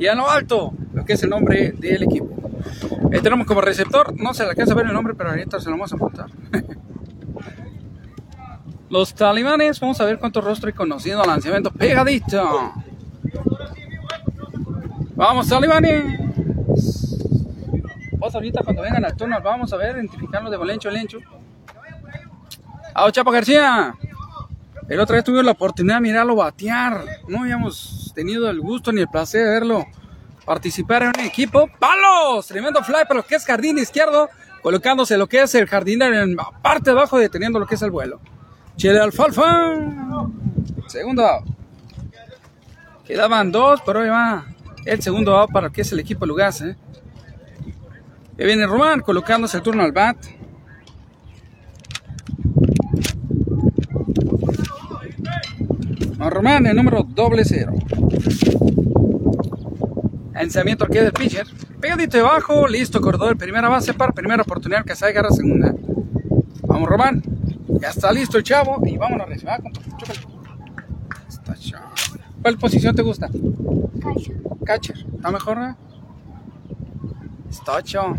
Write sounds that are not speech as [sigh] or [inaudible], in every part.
Y a lo alto, lo que es el nombre del equipo. Eh, tenemos como receptor, no se le alcanza a ver el nombre, pero ahorita se lo vamos a apuntar. [laughs] Los talibanes, vamos a ver cuánto rostro hay conocido lanzamiento pegadito. Vamos, talibanes. Vos ahorita cuando vengan al turno vamos a ver, identificarlo de Bolencho a Lencho. ¡Ah, Chapo García! El otro día tuve la oportunidad de mirarlo batear. No habíamos tenido el gusto ni el placer de verlo participar en un equipo. ¡Palos! Tremendo fly para lo que es jardín izquierdo, colocándose lo que es el jardinero en la parte de abajo, deteniendo lo que es el vuelo. Chile Alfalfa. Segundo out. Quedaban dos, pero hoy va el segundo out para lo que es el equipo Lugas. ¿eh? Viene Román colocándose el turno al bat. Román, el número doble cero. Lanzamiento que del pitcher. Pegadito debajo, listo, corredor. Primera base para primera oportunidad que se agarra segunda. Vamos, Román. Ya está listo el chavo. Y vámonos a recibir. Está ¿Cuál posición te gusta? Catcher. Catcher. ¿Está mejor? Eh? Está hecho.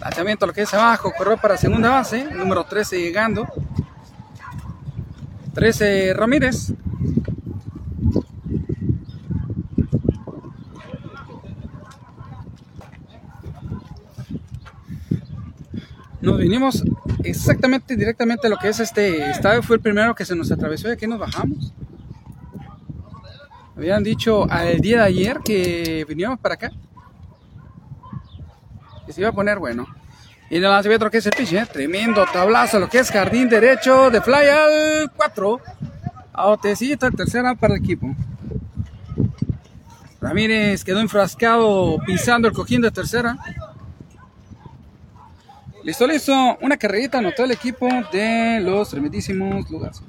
Lanzamiento lo que es abajo. Corrió para segunda base. Número 13 llegando. 13 Ramírez. Nos vinimos exactamente directamente a lo que es este estadio. Fue el primero que se nos atravesó y aquí nos bajamos. Habían dicho al día de ayer que veníamos para acá. Que se iba a poner bueno. Y en el otro que es el ¿eh? tremendo tablazo, lo que es jardín derecho de fly al 4. Aotecito, tercera para el equipo. Ramírez quedó enfrascado pisando el cojín de tercera. Listo, listo. Una carrerita anotó el equipo de los tremendísimos lugares.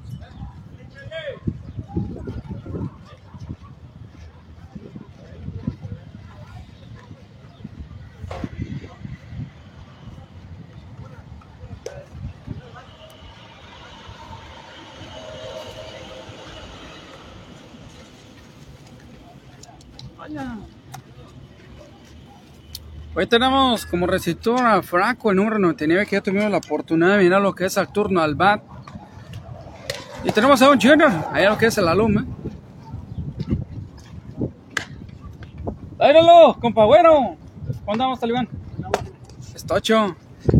Vaya. Hoy tenemos como receptor a Franco, el número 99, que ya tuvimos la oportunidad de mirar lo que es el turno al bat. Y tenemos a un junior, allá lo que es el alumno. ¡Dáyalo, compa bueno! ¿Cómo andamos, talibán? Estocho.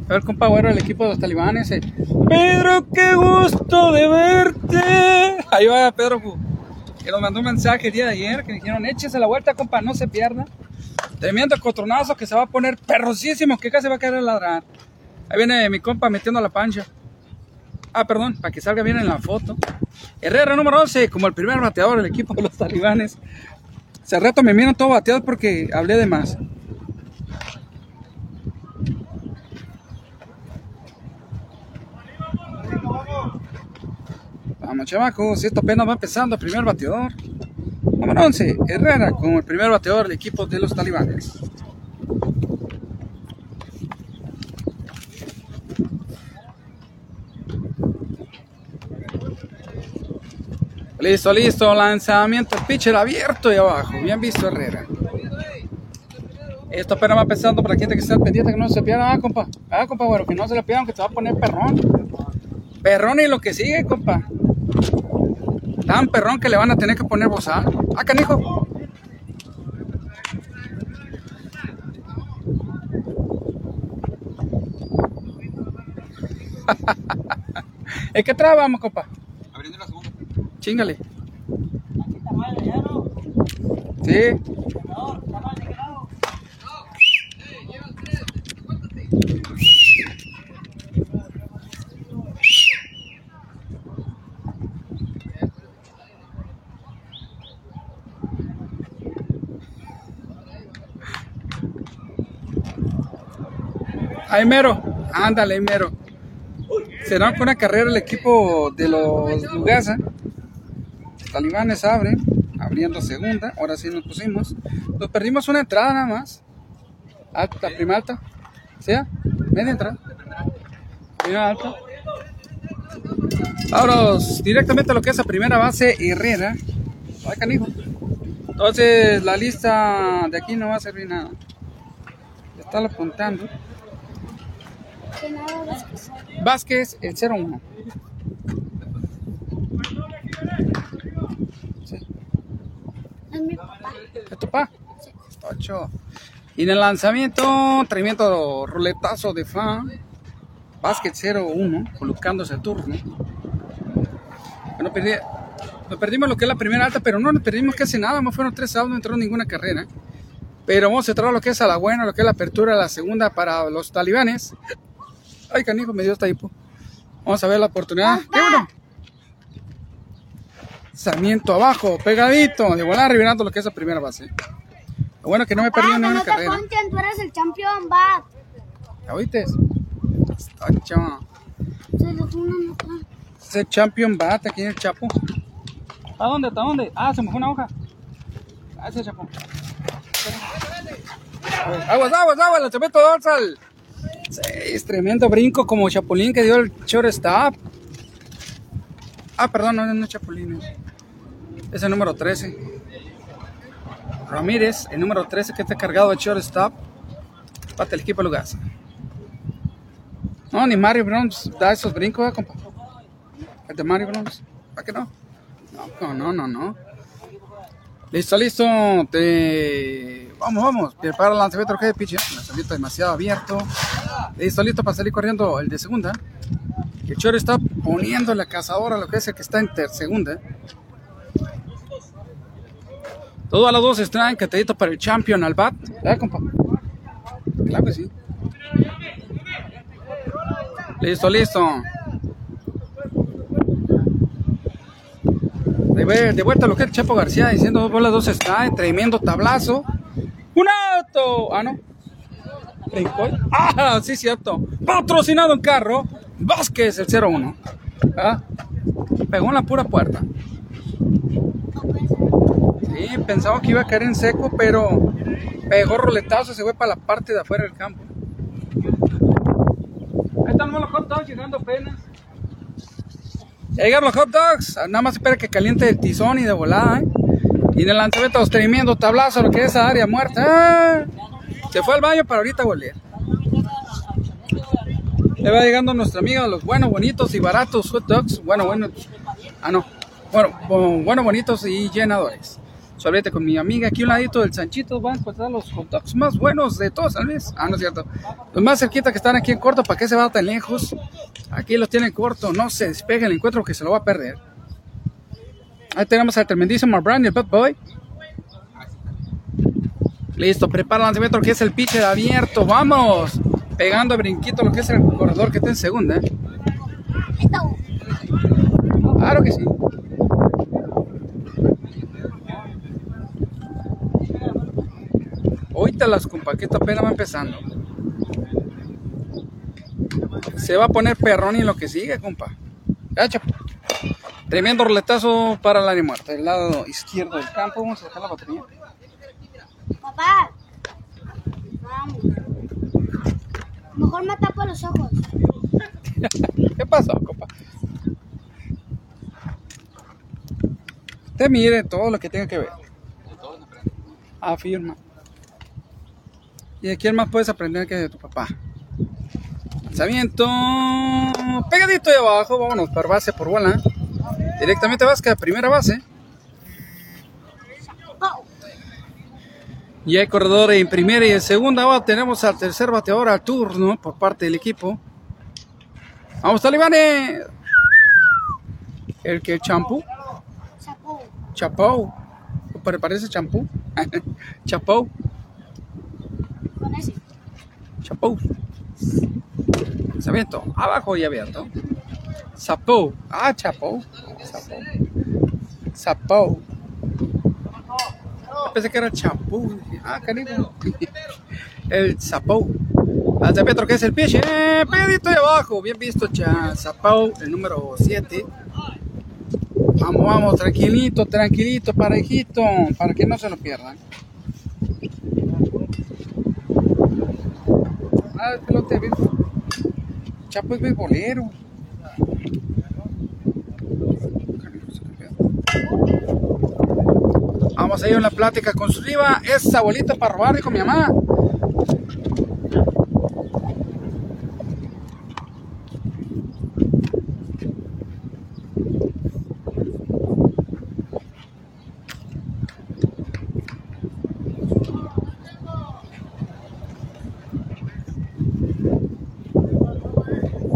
A ver, compa bueno, el equipo de los talibanes. Eh. Pedro, qué gusto de verte. Ahí va Pedro, que nos mandó un mensaje el día de ayer, que dijeron, échese la vuelta, compa, no se pierda. Tremendo cotronazo que se va a poner perrosísimo, que casi va a caer a ladrar. Ahí viene mi compa metiendo la pancha. Ah, perdón, para que salga bien en la foto. Herrera número 11, como el primer bateador del equipo de los talibanes. Se reto me miran todo bateado porque hablé de más. Vamos, chavacos, esto apenas va empezando, primer bateador. Número 11, Herrera como el primer bateador del equipo de los talibanes. Listo, listo, lanzamiento, pitcher abierto y abajo, bien visto Herrera. Esto apenas va empezando para la gente que está pendiente que no se pierda, ah, compa, ah, compa, bueno, que no se le pierdan, que se va a poner perrón. Perrón y lo que sigue, compa. Tan perrón que le van a tener que poner bozal. Ah, canijo. [laughs] ¿Es que trabamos, compa? Abriendo la segunda. Chingale. Sí. Ahí mero, ándale, ahí mero. Será una carrera el equipo de los Lugasa. Talibanes abren, abriendo segunda. Ahora sí nos pusimos. Nos perdimos una entrada nada más. Alta, prima alta. ¿Sí? Media entrada. Prima alta. Ahora directamente a lo que es la primera base Herrera. Ay, canijo. Entonces la lista de aquí no va a servir nada. Está apuntando. Vázquez, el 01. Sí. Es mi papá. ¿Es tu papá? Sí. Ocho. Y en el lanzamiento, tremendo ruletazo de fan. Vázquez 0-1, colocándose el turno. Bueno, perdí, nos perdimos lo que es la primera alta, pero no nos perdimos casi nada, no fueron tres outs, no entró ninguna carrera. Pero vamos a entrar lo que es a la buena, lo que es la apertura, la segunda para los talibanes. Ay, canijo, me dio esta hipo. Vamos a ver la oportunidad. ¡Qué bueno! Sarmiento abajo, pegadito, de volar, revirando lo que es la primera base. Lo bueno que no me perdí Ah, ninguna no carrera. conten, tú eres el campeón, va. ¿Ya oíste? Acá. Ese champion bat aquí en el Chapo. ¿A dónde? ¿A dónde? Ah, se me fue una hoja. Ah, ese Chapo. Aguas, aguas, aguas, la chapeto dorsal. Seis, tremendo brinco como Chapulín que dio el shortstop. Ah, perdón, no, no es Chapulín. es- el número 13. Ramírez, el número 13 que está cargado de shortstop. Pata el equipo Lugasa. No, ni Mario Bronx da esos brincos, ¿eh, compa. El de Mario Bronx. ¿Para qué no? No, no, no, no. Listo, listo. Te... Vamos, vamos. Prepara el lanzamiento de pitch. Lanzamiento demasiado abierto. Listo, listo para salir corriendo el de segunda. El Choro está poniendo la cazadora, lo que es el que está en ter segunda. Todo a las dos están catadito para el champion al bat. ¿Verdad, compa? Claro que sí. Listo, listo. De, vuelta lo que el Chapo García diciendo dos bolas, dos está, tremendo tablazo. ¡Un auto! Ah, no. Brincó. Ah, sí, cierto. Patrocinado en carro. Vázquez, el 01. Ah, Pegó en la pura puerta. Sí, pensaba que iba a caer en seco, pero pegó roletazo, se fue para la parte de afuera del campo. Ahí están los hot dogs llegando apenas. Ya llegaron los hot dogs. Nada más espera que caliente el tizón y de volada. ¿eh? Y en el lanzamiento tremendo tablazo, lo que es esa área muerta. ¡Ah! Se fue al baño para ahorita volver. Ya va llegando nuestra amiga, los buenos, bonitos y baratos hot dogs. Bueno, bueno. Ah, no. Bueno, bu- bueno, bonitos y llenadores. Solamente con mi amiga aquí un ladito del Sanchito van a encontrar los hot dogs más buenos de todos, tal vez. Ah, no es cierto. Los más cerquita que están aquí en corto, ¿para qué se va tan lejos? Aquí los tienen corto, no se despegue el encuentro que se lo va a perder. Ahí tenemos al tremendísimo Brand y el Bad Boy. Listo, prepara el lanzamiento que es el pitcher abierto. Vamos. Pegando a brinquito lo que es el corredor que está en segunda. ¿eh? Claro que sí. Ahorita las compa, que esta apenas va empezando. Se va a poner perrón y lo que sigue, compa. Ya, chapo. Tremendo roletazo para la área muerta. Del lado izquierdo del campo. Vamos a dejar la batería. Papá. Vamos. Mejor me tapo los ojos. [laughs] ¿Qué pasó, compa? Usted mire todo lo que tenga que ver. Afirma. ¿Y de quién más puedes aprender que de tu papá? Lanzamiento. Pegadito de abajo. Vámonos para base por bola. Directamente a primera base. Y hay corredor en primera y en segunda. Ahora tenemos al tercer bateador al turno por parte del equipo. Vamos, talibanes. El que champú. Sacó. Chapou. Pero parece champú. [laughs] Ese. Chapou. Lanzamiento. Abajo y abierto. Sapou. Ah, chapou. Sapou. Sapou. Pensé que era champú. Dije, Ah, cariño. [laughs] El sapou. Lanzamiento que es el pitch. Eh, de abajo. Bien visto, cha. El número 7. Vamos, vamos, tranquilito, tranquilito, parejito, para que no se lo pierdan. Ah, el pelote, bien. Chapo es beisbolero. Vamos, a ir a una plática con su diva. Es abuelita para robar, dijo mi mamá.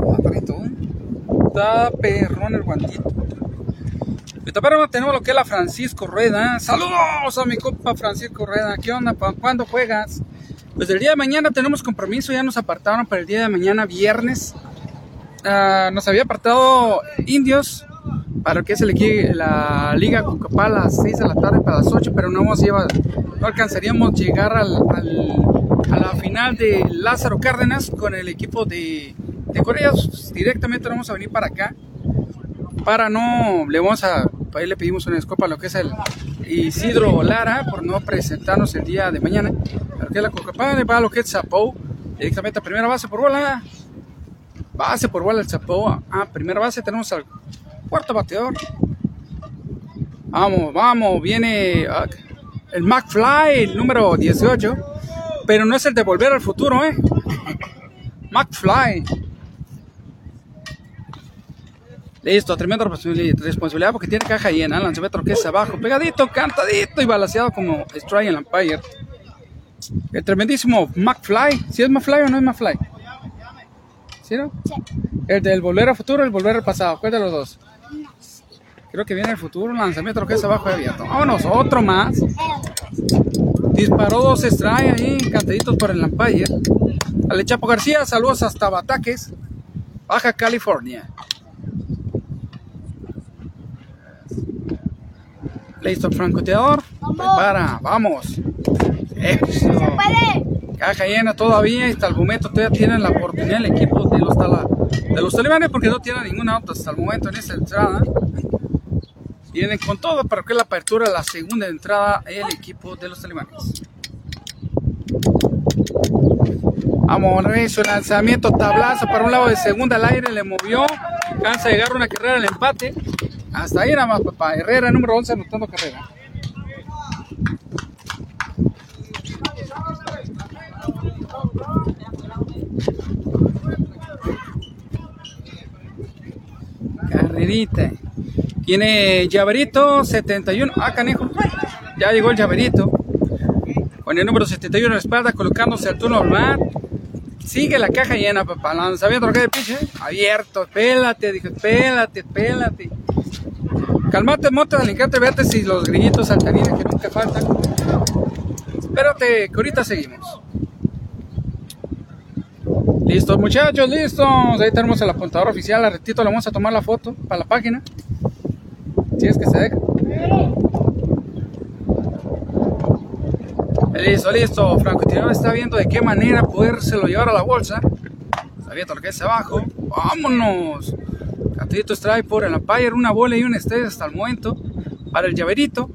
Ah, perrito. Está perrón el guantito. Ahorita tenemos lo que es la Francisco Rueda. Saludos a mi compa Francisco Rueda. ¿Qué onda? ¿Cuándo juegas? Pues el día de mañana tenemos compromiso. Ya nos apartaron para el día de mañana, viernes. Ah, nos había apartado indios para que es el equi- la Liga Cucapá a las 6 de la tarde para las 8, pero no, hemos lleva- no alcanzaríamos llegar al, al- a la final de Lázaro Cárdenas con el equipo de, de Corea. Directamente vamos a venir para acá para no, le vamos a, ahí le pedimos una disculpa a lo que es el Isidro Lara por no presentarnos el día de mañana. Lo que es la Cucapá, va a lo que es Zapou, directamente a primera base por bola. Base por bola el Zapou. Ah, primera base tenemos al cuarto bateador. Vamos, vamos, viene ah, el McFly, el número 18. Pero no es el de volver al futuro, ¿eh? McFly. Listo, tremenda responsabili- responsabilidad porque tiene caja llena. Lanzamiento que es abajo, pegadito, cantadito y balanceado como strike en Empire. El tremendísimo McFly. ¿Si es McFly o no es McFly? ¿Sí, no? Sí. El del volver al futuro o el volver al pasado. ¿Cuál de los dos? Creo que viene el futuro. Lanzamiento que es abajo y abierto. Vámonos, otro más. Disparó dos strikes ahí, cantaditos por el Empire. Ale Chapo García, saludos hasta Bataques, Baja California. Listo, francoteador. Vamos. Prepara, vamos. Eso. Caja llena todavía hasta el momento todavía tienen la oportunidad el equipo de los, tala- de los talibanes porque no tienen ninguna auto hasta el momento en esta entrada. Vienen con todo para que la apertura la segunda entrada el equipo de los talibanes. Vamos, su lanzamiento, tablazo para un lado de segunda al aire, le movió, cansa de llegar una carrera al empate. Hasta ahí nada más, papá. Herrera, número 11, anotando carrera. Carrerita. Tiene llaverito 71. Ah, canejo. Ya llegó el llaverito. Con el número 71 en la espalda, colocándose al turno normal. Sigue la caja llena, papá. Lanzamiento de piche. Abierto. Pélate, dije, pélate, pélate. Calmate, monte, delincuente, vete si los grillitos saltarines que nunca faltan. Espérate, que ahorita seguimos. Listos, muchachos, listos. Ahí tenemos el apuntador oficial. A ratito le vamos a tomar la foto para la página. Si es que se deja. Listo, listo. Francotirador está viendo de qué manera podérselo llevar a la bolsa. Está viendo lo que es abajo. Vámonos. Catito strike por el Empire. Una bola y un estrés hasta el momento. Para el llaverito.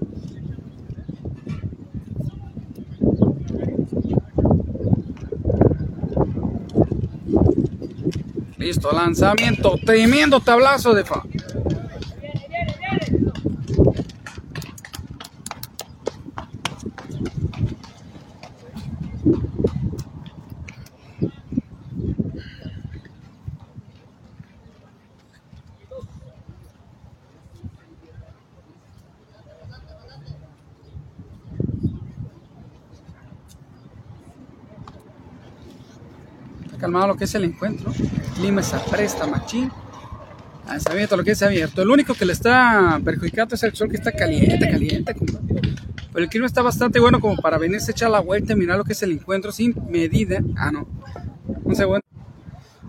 Listo, lanzamiento. Tremendo tablazo de fa. Calmado lo que es el encuentro. El clima se apresta, machín. Ah, está abierto lo que es abierto. El único que le está perjudicando es el sol que está caliente, caliente. Pero el clima está bastante bueno como para venirse a echar la vuelta y mirar lo que es el encuentro sin medida. Ah, no. Un segundo.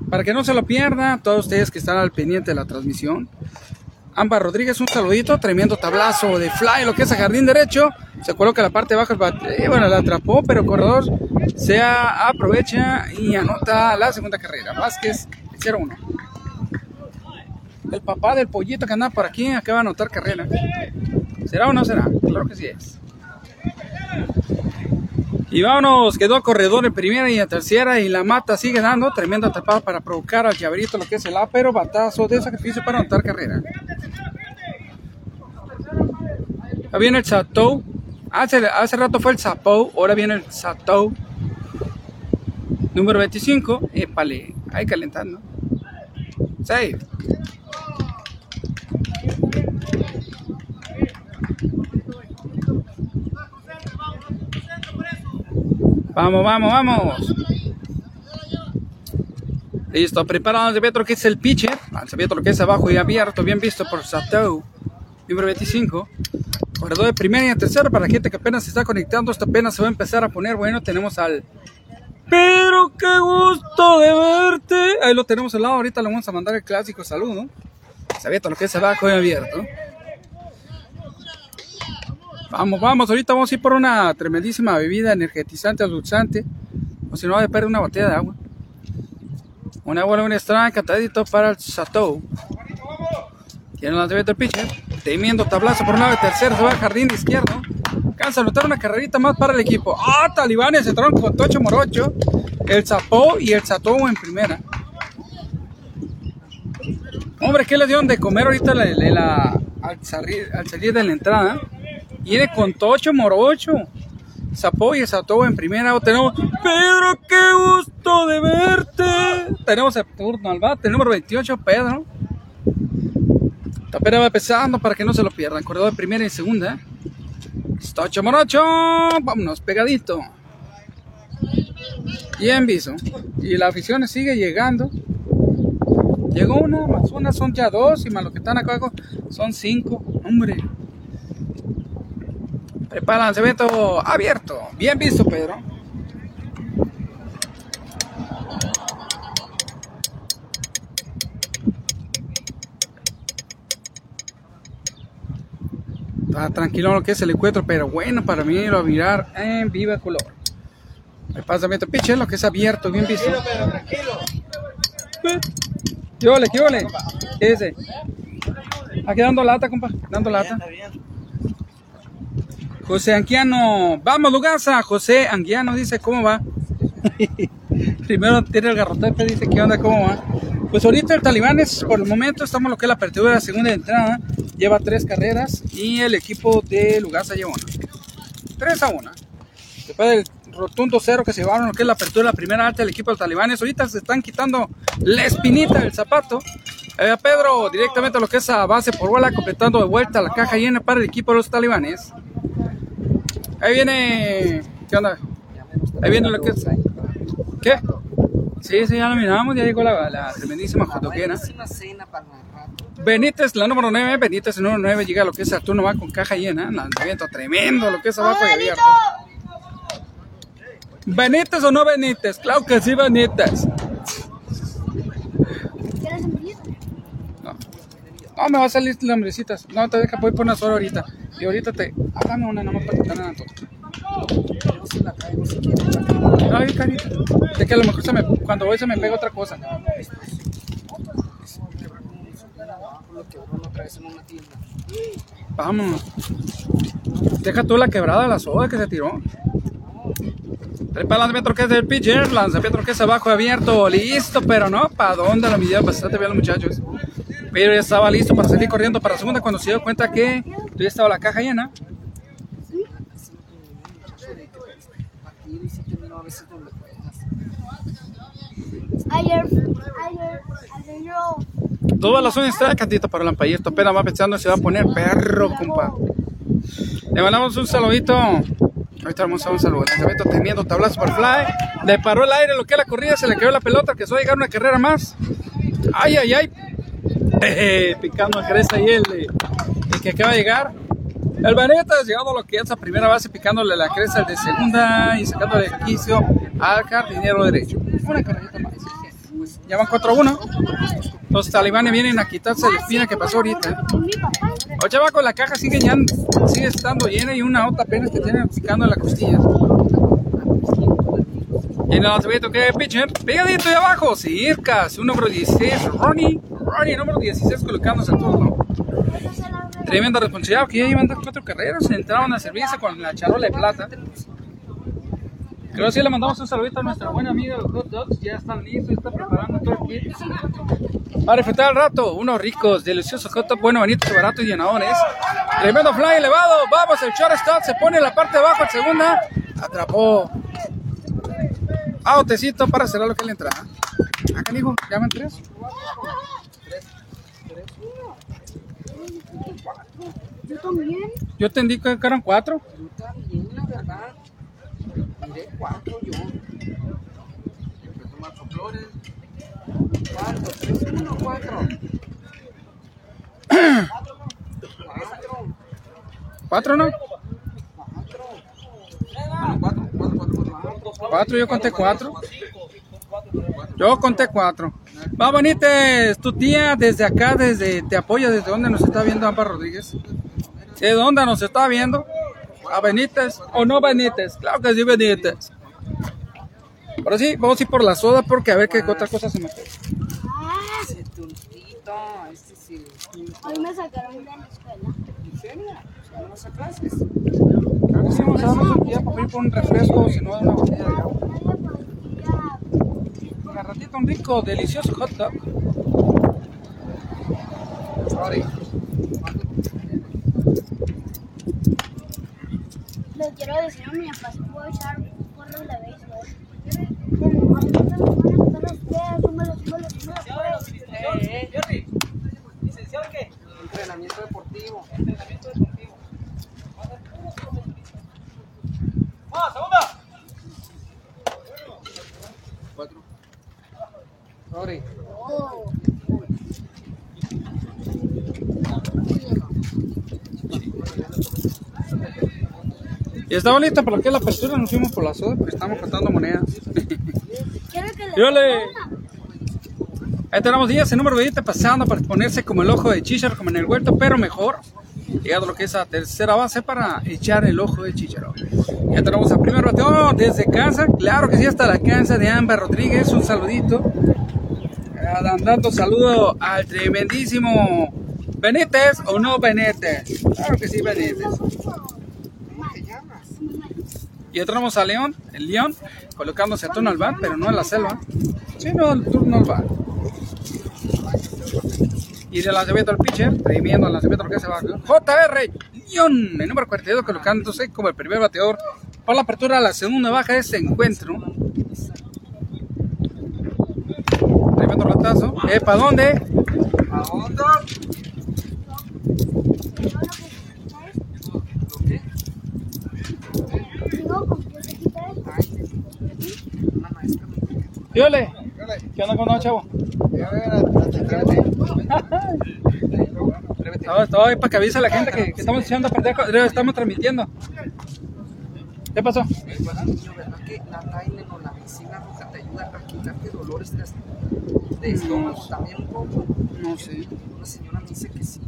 Para que no se lo pierda, todos ustedes que están al pendiente de la transmisión. Ámbar Rodríguez, un saludito, tremendo tablazo de fly, lo que es a jardín derecho. Se coloca la parte baja, el bueno, la atrapó, pero corredor se aprovecha y anota la segunda carrera. Vázquez 0-1. El papá del pollito que anda por aquí acaba de anotar carrera. ¿Será o no será? Claro que sí es. Y vámonos, quedó corredor en primera y en tercera y la mata sigue dando, tremenda atrapada para provocar al llaverito lo que es el A, pero batazo de sacrificio para anotar carrera. Ya viene el Chateau, Hace, hace rato fue el Sapo, ahora viene el Sato. Número 25. Épale, ahí calentando. 6. Vamos, vamos, vamos. Listo, preparado de lo que es el pitcher. lo que es abajo y abierto, bien visto por Sato. Número 25. Corredor de primera y de tercera para la gente que apenas se está conectando. Esto apenas se va a empezar a poner. Bueno, tenemos al Pedro, qué gusto de verte. Ahí lo tenemos al lado. Ahorita le vamos a mandar el clásico saludo. Sabía lo que es abajo y abierto. Vamos, vamos, ahorita vamos a ir por una tremendísima bebida energetizante, adulzante. O si no, va a perder una botella de agua. Una buena, un extraña, cantadito para el Chateau. Tiene el lanzamiento del pitcher. Temiendo tablazo por un lado de tercero, se va al jardín izquierdo. Cansa anotar una carrerita más para el equipo. Ah, Talibanes entraron con Tocho Morocho, el Zapó y el Satou en primera. Hombre, ¿qué le dieron de comer ahorita al, salir, al de la entrada? Viene con Tocho Morocho. Zapó y el Sato en primera. Tenemos Pedro, qué gusto de verte. Tenemos el turno al bate, número 28, Pedro. Tapera va empezando para que no se lo pierdan. Corredor de primera y segunda. Tocho Morocho. Vámonos, pegadito. Bien viso. Y la afición sigue llegando. Llegó una, más una son ya dos. Y más lo que están acá son cinco. Hombre. Prepara el lanzamiento abierto. Bien visto, Pedro. Está tranquilo lo que es el encuentro, pero bueno para mí lo a mirar en viva color. El pasamiento pitcher, lo que es abierto, bien visto. Tranquilo, ¿Qué ole, qué ole? ¿Qué ese? Aquí dando lata, compa, dando lata. José Anguiano, vamos Lugasa, José Anguiano dice, ¿cómo va? [laughs] Primero tiene el garrote, dice, ¿qué onda, cómo va? Pues ahorita el Talibanes, por el momento, estamos lo que es la apertura de la segunda entrada, lleva tres carreras y el equipo de Lugasa lleva una. Tres a una. Después del rotundo cero que se llevaron, lo que es la apertura de la primera alta del equipo de Talibanes, ahorita se están quitando la espinita del zapato. Eh, Pedro directamente a lo que es a base por bola, completando de vuelta la caja llena para el equipo de los Talibanes. Ahí viene. ¿Qué onda? Ahí viene lo que es. ¿Qué? Sí, sí, ya lo miramos, ya llegó la, la tremendísima jotoquera. Benítez, la número 9, Benítez, el número 9, llega a lo que es Saturno, va con caja llena, lanzamiento tremendo, lo que es abajo y abierto. ¿Benítez o no Benítez? Claro que sí, Benítez. No. No, me va a salir hambrecitas. No, te deja, voy por una sola ahorita. Y ahorita te. Hágame una nomás para quitar nada Ay, carita. De que a lo mejor se me, cuando voy se me pega otra cosa. Vamos. Deja tú la quebrada de la soda que se tiró. Trepa lanzamiento que es del pitcher, lanzamiento que es abajo abierto, listo, pero no, ¿para dónde lo midieron bastante bien los muchachos? Pero ya estaba listo para salir corriendo para la segunda cuando se dio cuenta que ya estaba la caja llena. Ayer, ayer, ayer Toda la zona está cantito para el ampallito, apenas va pensando se va a poner perro, compa. Le mandamos un saludito. Ahorita vamos a un saludo. Lanzamiento teniendo tablazo por fly. Le paró el aire, lo que la corrida, se le cayó la pelota, que se va a llegar una carrera más. Ay, ay, ay. [laughs] picando a cresta y el, el que acaba de llegar. El Vanetas llegando a lo que es la primera base, picándole la cresta de segunda y sacándole el quicio al jardinero derecho. Una carrerita más. Ya van 4-1. Los talibanes vienen a quitarse la espina que pasó ahorita. Oye, va con la caja sigue, ya, sigue estando llena y una otra apenas que tiene picando en la costilla. Y el lanzamiento que pitcher, pegadito de abajo, Circas, un número 16, Ronnie, Ronnie, número 16, colocándose el turno. Tremenda responsabilidad, que ya llevan cuatro carreras, entraron a servirse con la charola de plata. Creo que sí le mandamos un saludito a nuestra buena amiga los hot dogs, ya están listos, está preparando todo el kit. Para disfrutar al rato, unos ricos, deliciosos hot dogs, bueno, bonitos, baratos y llenadores. Tremendo fly elevado. Vamos, el shortstop se pone en la parte de abajo, en segunda. Atrapó. Autecito para cerrar lo que le entra. Acá, hijo, llaman tres. Yo también. Yo entendí que eran cuatro. Yo también, la verdad. Miré cuatro yo. Empezó Macho Flores. Cuatro, tres, uno, cuatro. Cuatro. ¿Cuatro no? Cuatro. Ah, no, cuatro, cuatro, cuatro, cuatro. Cuatro, yo conté cuatro. Yo conté cuatro. Va, Benítez, tu tía desde acá, desde te apoya, desde dónde nos está viendo Ampa Rodríguez. ¿De dónde nos está viendo? ¿A Benítez o no Benítez? Claro que sí, Benítez. Ahora sí, vamos a ir por la soda porque a ver qué otra cosa se me fue. Ah, Ese tontito, este sí. hoy me sacaron de la escuela. ¿En serio? ¿No vas a clases? Claro que sí, vamos a darnos un día para ir por un refresco, si no, una botella de agua. Nadie podía. Un ratito, un rico, delicioso hot dog. Sorry. Le quiero decir a mi papá si puedo echar porros de béisbol. ¿Licenciado qué? Entrenamiento deportivo. Entrenamiento deportivo. ¡Vamos, segunda! Cuatro. Sorry. Oh. Y estamos listos para que la apertura, nos fuimos por la soda porque estamos contando monedas. [laughs] Que le. Ahí tenemos 10, el número 20 pasando para ponerse como el ojo de Chicharo, como en el huerto, pero mejor. Llegado lo que es a tercera base para echar el ojo de Chicharo. Ya tenemos al primer bateón desde casa, claro que sí, hasta la casa de Amba Rodríguez, un saludito. Dando saludo al tremendísimo Benítez o no Benítez. Claro que sí, Benítez. Y tenemos a León, el León, colocándose a turno al bar, pero no en la selva, sino al turno al bar. Y de lanzamiento al pitcher, tremendo el lanzamiento que se va. JR León, el número 42, colocándose como el primer bateador para la apertura de la segunda baja de este encuentro. Tremendo ratazo. ¿Eh, ¿Para dónde? ¿A dónde? ¿Lo qué? digo con qué se quita esto. Ay, sí, sí. Una que- Yole, ¿qué onda con no, chavo? Estaba ahí para que avise a la gente que, que estamos echando a perder, estamos transmitiendo. ¿Qué pasó? Niño, ¿verdad que la Tylenol o la medicina roja te ayuda a quitarte dolores de, de estómago también un poco? No sé. Una señora me dice que sí.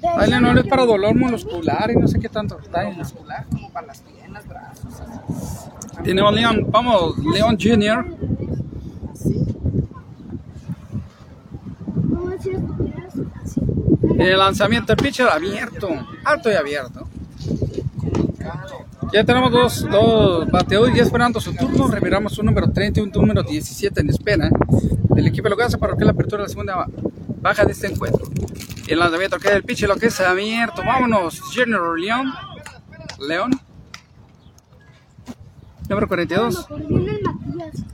Tylenol no es para dolor muscular y no sé qué tanto. Tylenol. muscular como para las piernas, brazos, así. Tenemos León, vamos, León Junior. Así. El lanzamiento del pitcher abierto, alto y abierto. Ya tenemos dos, dos bateadores ya esperando su turno. Reviramos un número 30 y un número 17 en espera del equipo Logasa para que la apertura de la segunda baja de este encuentro. Y el lanzamiento que es el pitcher, lo que es abierto. Vámonos, Junior León. León. Número 42. Mejor viene el Matías.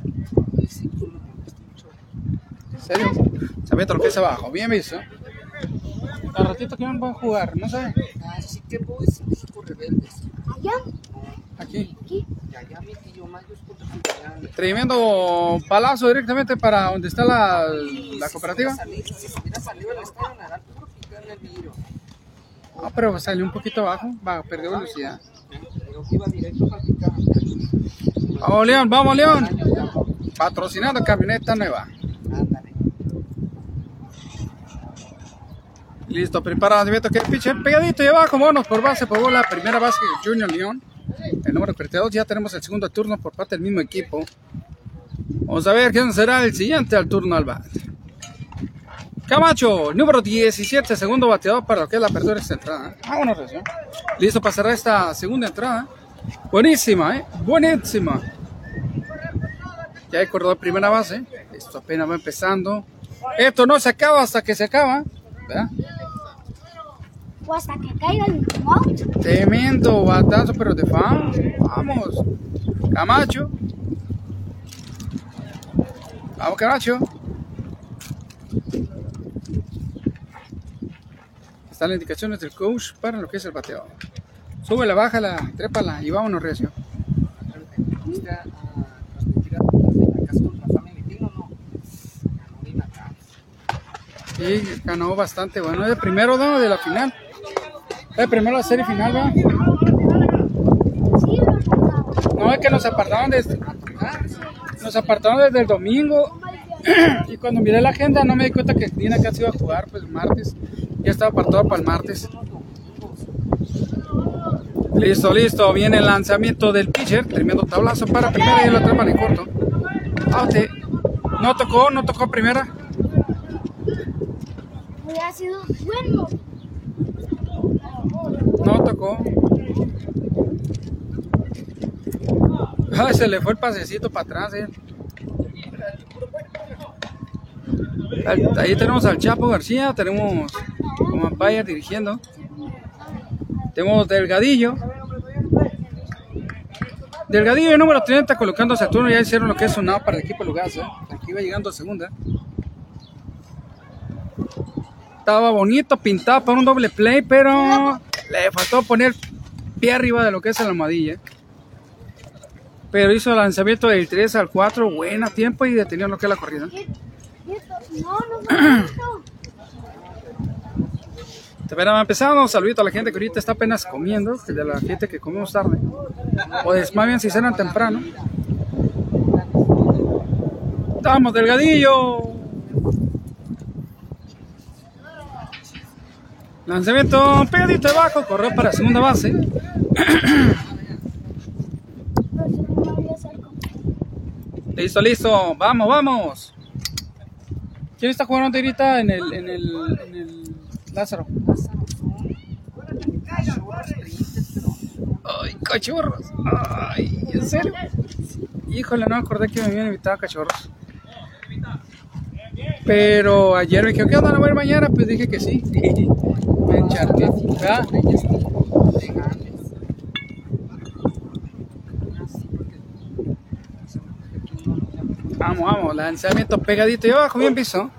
¿En serio? Lanzamiento lo que es abajo. Bien visto. Al ratito que van a jugar, no sé. Así que Boys y México Rebeldes. Allá, Aquí. aquí. Y allá mi tío Mayos contra Titán. Tremendo palazo directamente para donde está la, la cooperativa. Si hubiera salido el estadio Naranjo, el. Ah, pero salió un poquito abajo, va, perdió velocidad. Vamos León, vamos León. Patrocinando camioneta nueva. Listo, prepara lanzamiento que el pitcher pegadito y abajo, vámonos por base, por bola, primera base Junior León. El número 42, ya tenemos el segundo turno por parte del mismo equipo. Vamos a ver quién será el siguiente al turno al bat. Camacho, número 17, segundo bateador para lo que es la apertura de esta entrada. Vámonos, Recio. Listo para cerrar esta segunda entrada. Buenísima, ¿eh? Buenísima. Ya hay corredor primera base. Esto apenas va empezando. Esto no se acaba hasta que se acaba. ¿verdad? O hasta que caiga el out. Tremendo batazo, pero de fan. Vamos. Camacho. Vamos, Camacho. Están las indicaciones del coach para lo que es el bateo. Súbela, bájala, trépala y vámonos recio. Sí, ganó bastante. Bueno, es el primero ¿no? de la final. Es el primero de la serie final, ¿va? No, es que nos apartaron desde, nos apartaron desde el domingo. [clears throat] Y cuando miré la agenda no me di cuenta que Dina casi iba a jugar pues martes. Ya estaba apartado para el martes. Listo, listo. Viene el lanzamiento del pitcher. Tremendo tablazo para primera y la atrapan en corto. Out. No tocó, no tocó primera. hubiera sido bueno. No tocó. Ay, se le fue el pasecito para atrás, eh. Ahí tenemos al Chapo García, tenemos como umpire dirigiendo. Tenemos Delgadillo. Delgadillo número 30 colocándose a turno, ya hicieron lo que es out para el equipo Lugazo. Aquí iba llegando a segunda. Estaba bonito, pintado para un doble play, pero le faltó poner pie arriba de lo que es la almohadilla. Pero hizo el lanzamiento del 3 al 4, buena tiempo y detenió lo que es la corrida. ¿Qué? No, no Pero empezamos, saludito a la gente que ahorita está apenas comiendo, de la gente que comemos tarde. O es, más bien si cenan temprano. Vamos, delgadillo. Lanzamiento pegadito debajo, corrió para segunda base. [clears throat] Listo, listo, vamos, vamos. ¿Quién está jugando ahorita en el, en el, en el Lázaro? Ay, cachorros. Ay, ¿en serio? Híjole, no me acordé que me habían invitado a cachorros. Pero ayer me dijeron, ¿qué onda? ¿No voy a ir mañana? Pues dije que sí. [laughs] Me encharqué. ¿verdad? Vamos, vamos, lanzamiento pegadito y abajo, bien piso.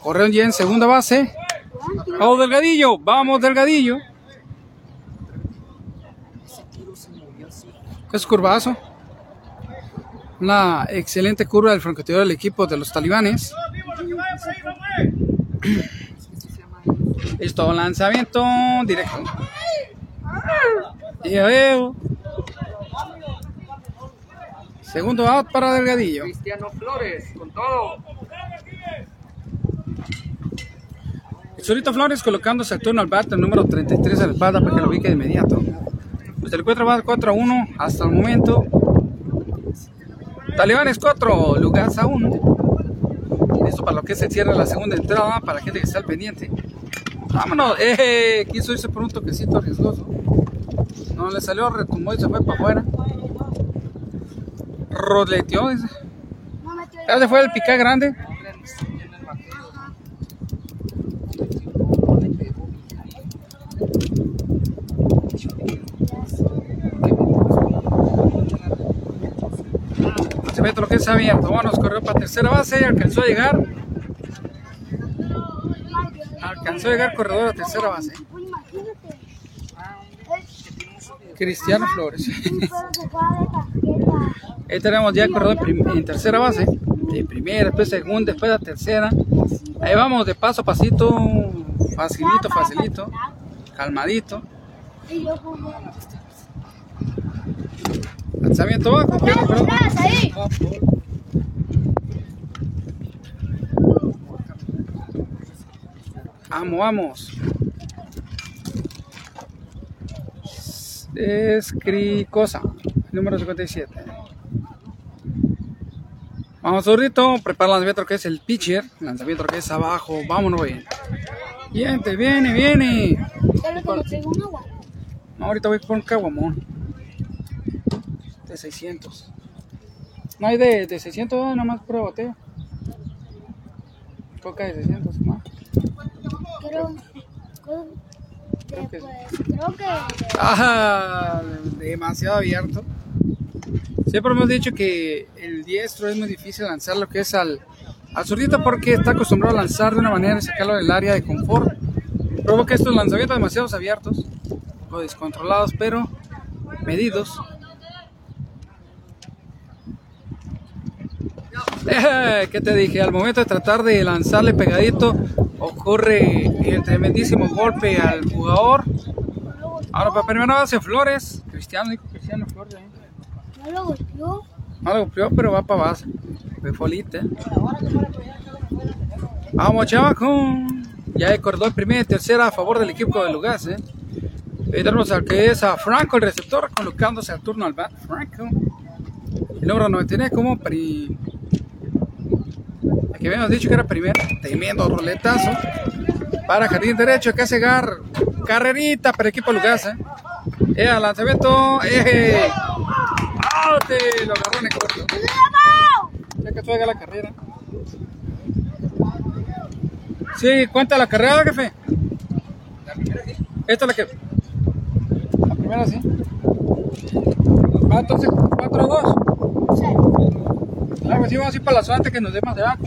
Correón ya en segunda base. Vamos, Delgadillo, vamos, Delgadillo. Es curvazo. Una excelente curva del francotirador del equipo de los talibanes. Listo, lanzamiento directo. Ya veo. Segundo out para Delgadillo. Cristiano Flores, con todo. El Solito Flores colocándose al turno al bat, el número 33 a la espalda para que lo ubique de inmediato. Pues el 4 va 4 a 1 hasta el momento. Talibanes 4, Lugaza 1. Listo para lo que se cierra la segunda entrada para gente que está al pendiente. Vámonos, eh, quiso irse por un toquecito riesgoso. No le salió, retumbó y se fue para afuera. Roleteó, dice. Se fue el pica grande. Se todo lo que es abierto. Bueno, corrió para tercera base alcanzó a llegar. Alcanzó a llegar corredor a tercera base. Cristiano Flores. [laughs] Ahí tenemos ya el corredor en tercera base. De primera, después segunda, después la tercera. Ahí vamos de paso a pasito. Facilito, facilito. Calmadito. Lanzamiento bajo. atrás, ahí! Vamos, vamos. Es Cricosa, número 57. Vamos, zurdito. Prepara el lanzamiento que es el pitcher. Lanzamiento que es abajo. Vámonos bien. Viene, viene, viene. Ahorita voy un caguamón. De 600. No hay de, de 600, nada más pura botella. Coca de 600, no. Quiero... quiero- Creo que creo que. Ah, demasiado abierto. Siempre hemos dicho que el diestro es muy difícil lanzar lo que es al, al zurdito porque está acostumbrado a lanzar de una manera y sacarlo del área de confort. Provoca estos lanzamientos demasiado abiertos o descontrolados, pero medidos. Eh, [laughs] ¿Qué te dije? Al momento de tratar de lanzarle pegadito, ocurre el tremendísimo golpe al jugador. Ahora para primera base Flores, Cristiano, dijo Cristiano Flores. ¿eh? No lo golpeó. No lo golpeó, pero va para base. Fue folita. Vamos, chavaco. Ya acordó el primera y tercera a favor del equipo de Lugas. ¿eh? Al que es a Franco, el receptor, colocándose al turno al bat. Franco. El número 99 como pri... Aquí habíamos dicho que era primero. Tremendo roletazo. Para jardín derecho, que hace gar... carrerita para el equipo de Lugas. ¿eh? Eh, lanzamiento. Eh. ¡Out! Lo agarró en el corto. Ya que traiga la carrera. Sí, cuenta la carrera, jefe. Esta es la que. La primera sí. Va entonces 4-2. Claro, pues sí, vamos a ir para la zona antes que nos dé más de abajo.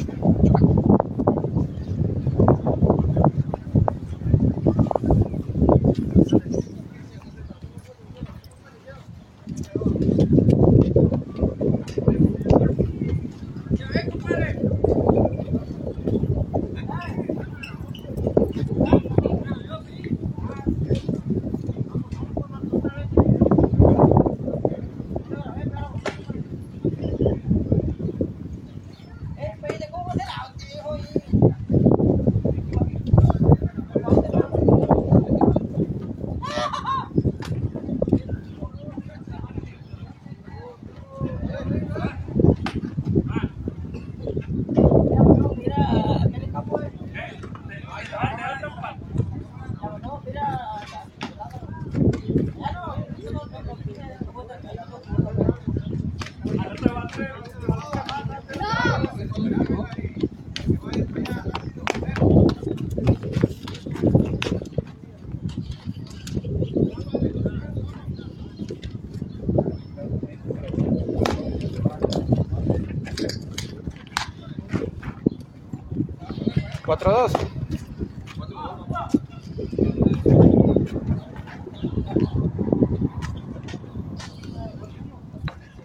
Cuatro dos.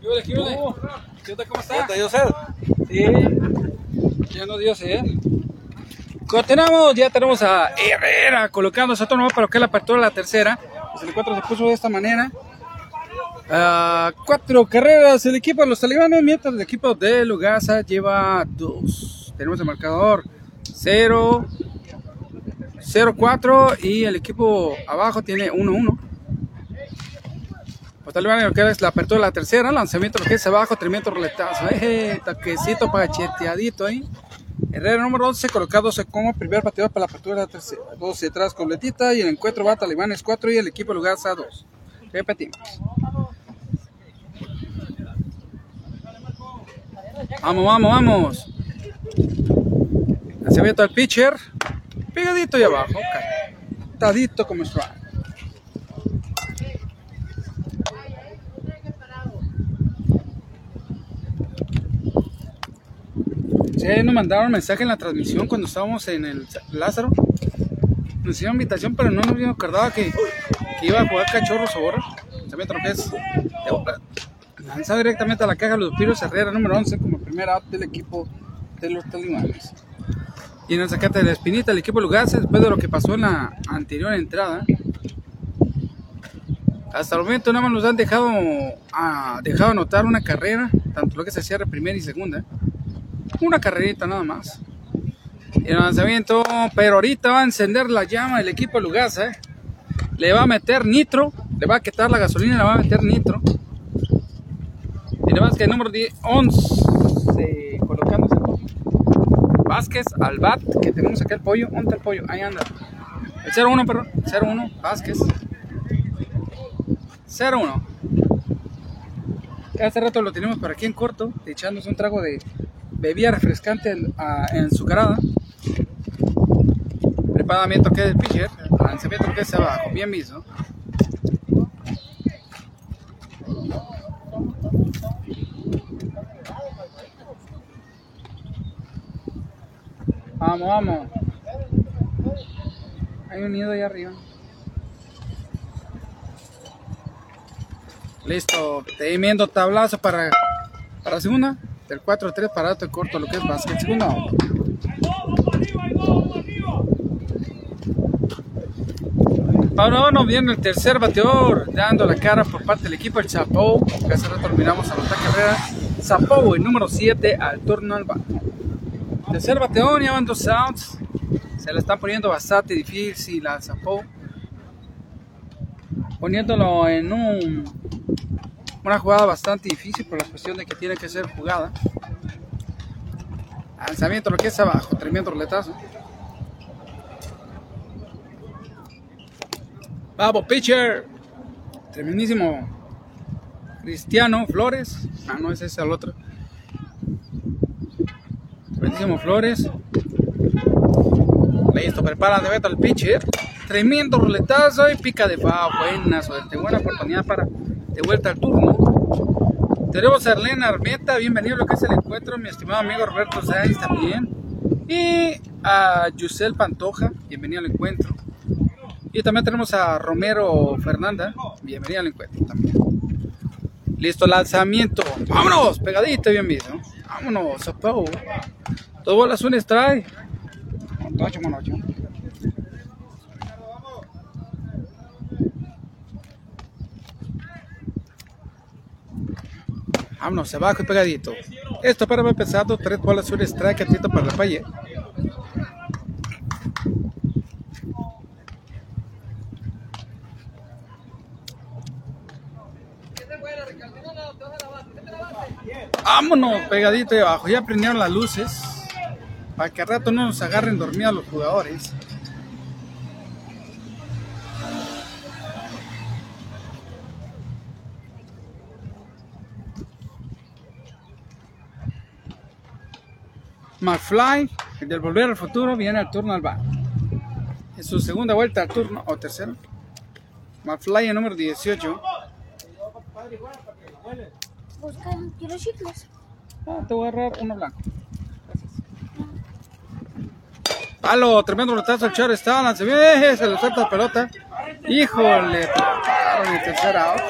¿Qué huele, qué huele? ¿Qué onda, ¿Cómo está? ¿Te dio sed? Sí, ya no dio sed. Continuamos, ya tenemos a Herrera colocándose a turno para que la apertura la tercera. Pues el encuentro se puso de esta manera. Ah, cuatro carreras el equipo de los talibanes, mientras el equipo de Lugasa lleva dos. Tenemos el marcador 0, 0-4 y el equipo abajo tiene 1-1. Los talibanes lo que es la apertura de la tercera, lanzamiento lo que es abajo, tremendo roletazo. Eh, taquecito pacheteadito ahí. Herrera número 11 colocándose como primer bateador para la apertura de la tercera. 12 atrás completita y el encuentro va Talibanes 4 y el equipo Lugasa 2. Repetimos. Vamos, vamos, vamos. Lanzamiento al pitcher. Pegadito y abajo. Tadito como strike. Sí, nos mandaron mensaje en la transmisión cuando estábamos en el Lázaro. Nos hicieron invitación, pero no nos habíamos acordado que, iba a jugar cachorros ahora. Que es. Lanzado directamente a la caja los Piros Herrera, número 11, como primer out del equipo de los talibanes. Y en el sacate de la espinita, el equipo Lugas, después de lo que pasó en la anterior entrada. Hasta el momento nada más nos han dejado, ah, dejado anotar una carrera, tanto lo que se cierra primera y segunda. Una carrerita nada más. El lanzamiento, pero ahorita va a encender la llama el equipo Lugas. ¿eh? Le va a meter nitro, le va a quitar la gasolina y le va a meter nitro. Y además que el número 10, 11 colocándose Vázquez al bat, que tenemos acá el pollo. ¿Dónde el pollo? Ahí anda. El 0-1, perdón. 0-1, Vázquez. 0-1. Hace rato lo tenemos por aquí en corto, echándose un trago de bebida refrescante en, a, enzucarada. Preparamiento que es el pitcher. Lanzamiento que es abajo. Bien visto. Vamos, vamos. Hay un nido ahí arriba. Listo. Teniendo tablazo para, para segunda. Del 4-3 para y corto, lo que es básquet. Segunda. Ahora no viene el tercer bateador, dando la cara por parte del equipo, el Chapo. Que hace rato terminamos a carrera. Chapo, el número 7, al turno al bate. Tercer bateador, ya van dos outs. Se le está poniendo bastante difícil al Chapo. Poniéndolo en un, una jugada bastante difícil por la cuestión de que tiene que ser jugada. Lanzamiento lo que es abajo, tremendo roletazo. Vamos, pitcher. Tremendísimo. Cristiano Flores. Ah, no, ese es el otro. Tremendísimo Flores. Listo, prepara de beta el pitcher. Tremendo roletazo y pica de fa. Buena suerte, buena oportunidad para de vuelta al turno. Tenemos a Arlene Armeta. Bienvenido a lo que es el encuentro. Mi estimado amigo Roberto Sáenz también. Y a Yusel Pantoja. Bienvenido al encuentro. Y también tenemos a Romero Fernanda. Bienvenida al encuentro también. Listo, lanzamiento. Vámonos, pegadito, bien visto. Vámonos, Zapau. Dos bolas, un strike. Vámonos, abajo y pegadito. Esto para empezando, tres bolas, un strike, atento para la paye. Vámonos, pegadito de abajo. Ya prendieron las luces. Para que al rato no nos agarren dormidos los jugadores. McFly, el del volver al futuro, viene al turno al bar. En su segunda vuelta al turno, o tercero. McFly, el número 18. Busca, quiero chicles. Ah, te voy a agarrar uno blanco. Gracias. Halo, tremendo rotazo el char está, lance bien, se le suelta la pelota. Híjole, en tercera out.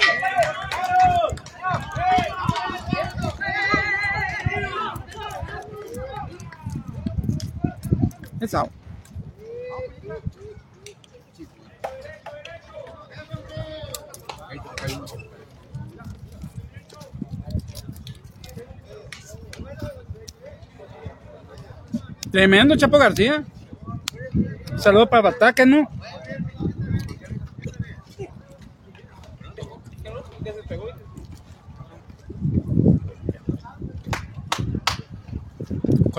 Tremendo Chapo García. Saludos para Bataca, ¿no?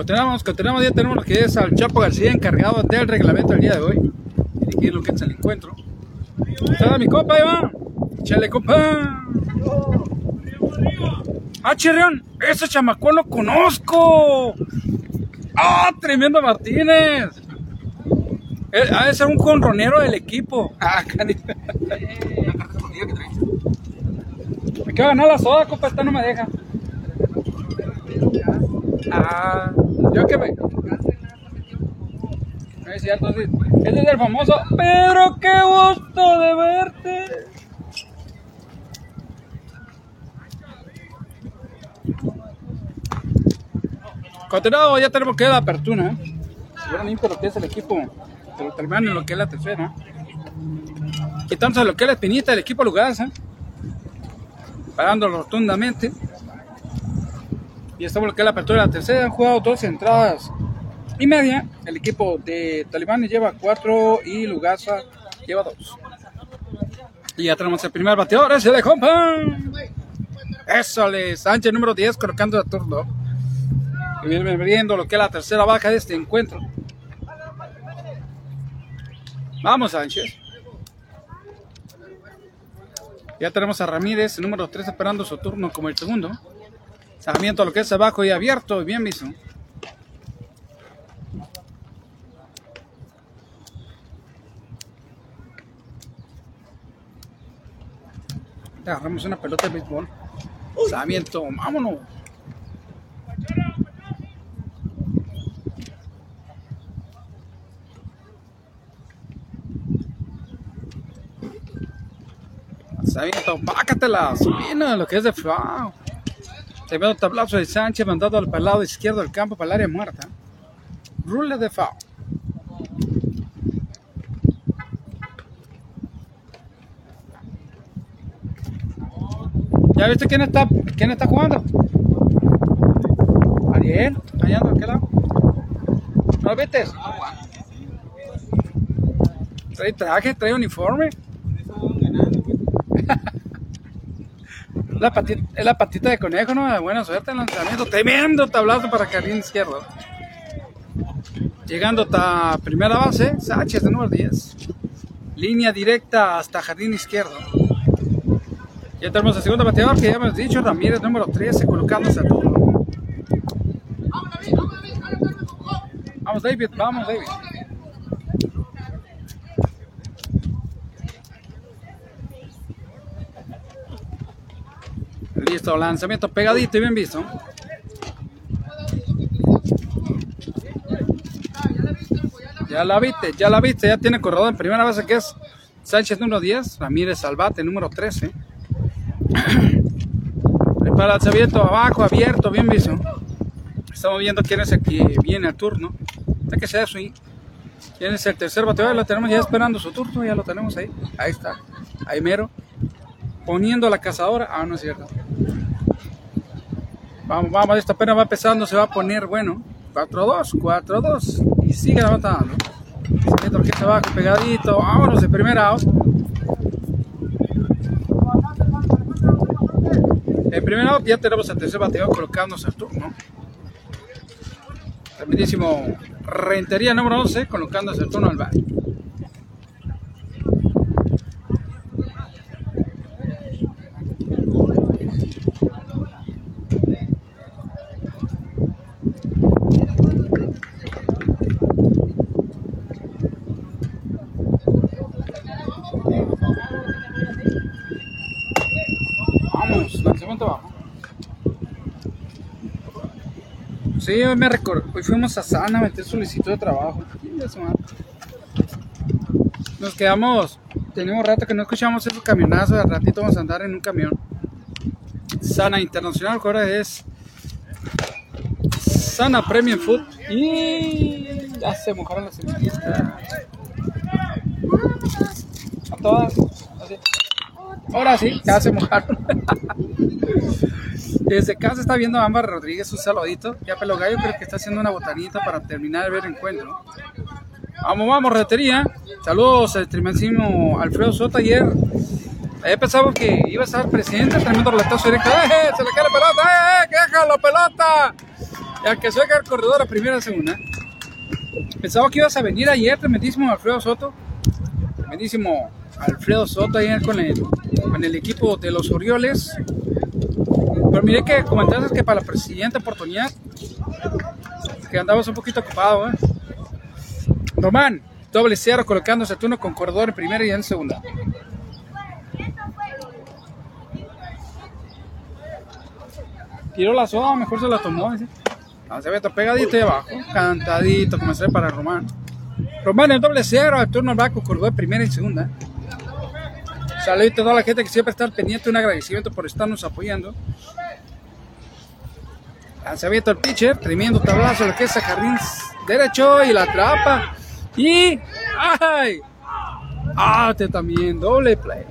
Continuamos, continuamos, ya tenemos lo que es al Chapo García encargado del reglamento del día de hoy. Dirigir lo que es el encuentro. Está mi compa, Iván. Chale, compa. Ah, Chirrión, ese chamacón lo conozco. ¡Ah, tremendo Martínez! Eh, Ha de ser un conronero del equipo. Ah, cani- Me quiero ganar la soda, compa, esta no me deja. Ah, yo que me. Es cierto. Este es el famoso Pedro, qué gusto de verte. Continuado, ya tenemos que la apertura. ¿eh? Si vieron limpio lo que es el equipo, pero terminan en lo que es la tercera. Quitándose lo que es la espinita del equipo Lugaza. Parándolo rotundamente. Y estamos en lo que es la apertura de la tercera. Han jugado dos entradas y media. El equipo de Talibanes lleva cuatro y Lugaza lleva dos. Y ya tenemos el primer bateador, ese de compa. Eso le Sánchez número 10 colocando a turno. Y viene viendo lo que es la tercera baja de este encuentro. Vamos, Sánchez. Ya tenemos a Ramírez, número 3, esperando su turno como el segundo. Sarmiento lo que es abajo y abierto, bien mismo. agarramos una pelota de béisbol. Sarmiento, vámonos. Sarmiento, pácatela, subina, lo que es de flau. Tremendo tablazo de Sánchez mandado al lado izquierdo del campo para el área muerta. Rule de foul. ¿Ya viste quién está, quién está jugando? Ariel, allá ¿qué lado? ¿No lo viste? Trae traje, trae uniforme. [laughs] La patita, es la patita de conejo, ¿no? Buena suerte el lanzamiento. Tremendo tablazo para Carrín izquierdo. Llegando hasta primera base, Sánchez de número 10. Línea directa hasta jardín izquierdo. Ya tenemos el segundo bateador que ya hemos dicho, Ramírez número 13, colocándose a turno. Vamos David, vamos David. Listo, lanzamiento pegadito y bien visto. Ya la viste, ya la viste, ya tiene corredor en primera base que es Sánchez número 10, Ramírez Salvate número 13. Prepara [clears throat] el lanzamiento abajo, abierto, bien visto. Estamos viendo quién es el que viene al turno. Hasta que sea. ¿Quién es el tercer bateador? Lo tenemos ya esperando su turno, ya lo tenemos ahí. Ahí está, ahí mero. Poniendo la cazadora. Ah, no es cierto. Vamos, vamos, esta pena va empezando, se va a poner bueno. 4-2, 4-2. Y sigue levantando. Dentro que abajo, pegadito. Vámonos de primera out. En primera out ya tenemos al tercer bateador colocándose al turno. Tremendísimo Rentería número 11 colocándose el turno al bat. Vamos, lanzamiento abajo. Sí, hoy me recuerdo. Hoy fuimos a Sana a meter solicitud de trabajo. Nos quedamos. Tenemos rato que no escuchamos esos camionazos. Al ratito vamos a andar en un camión. Sana Internacional, ahora es Sana Premium Food. Y ya se mojaron las semillitas. A todas. Ahora sí, ya se mojaron. [laughs] Desde casa está viendo a Ámbar Rodríguez un saludito. Ya Pelo Gallo creo que está haciendo una botanita para terminar de ver el encuentro. Vamos, vamos, retería. Saludos al tremendísimo Alfredo Soto ayer. Ayer pensaba que iba a estar presidente, tremendo relatazo directo. ¡Eh, se le cae la pelota! ¡Eh, eh, que deja la pelota! Y que suelga el corredor a primera segunda. Pensaba que ibas a venir ayer, tremendísimo Alfredo Soto. Tremendísimo Alfredo Soto ayer con el, con el equipo de los Orioles. Pero miré que comentaste que para la siguiente oportunidad que andabas un poquito ocupado, ¿eh? Román, doble cero colocándose el turno con corredor en primera y en segunda. Tiró la soda, mejor se la tomó. ¿sí? No, se ve pegadito y abajo, cantadito, ve para Román. Román el doble cero, el turno con corredor primera y segunda. Saludos a toda la gente que siempre está pendiente, un agradecimiento por estarnos apoyando. Lanzamiento el pitcher, tremendo tablazo, lo que es a jardín derecho y la atrapa. Y. ¡Ay! ¡Ah! También, doble play.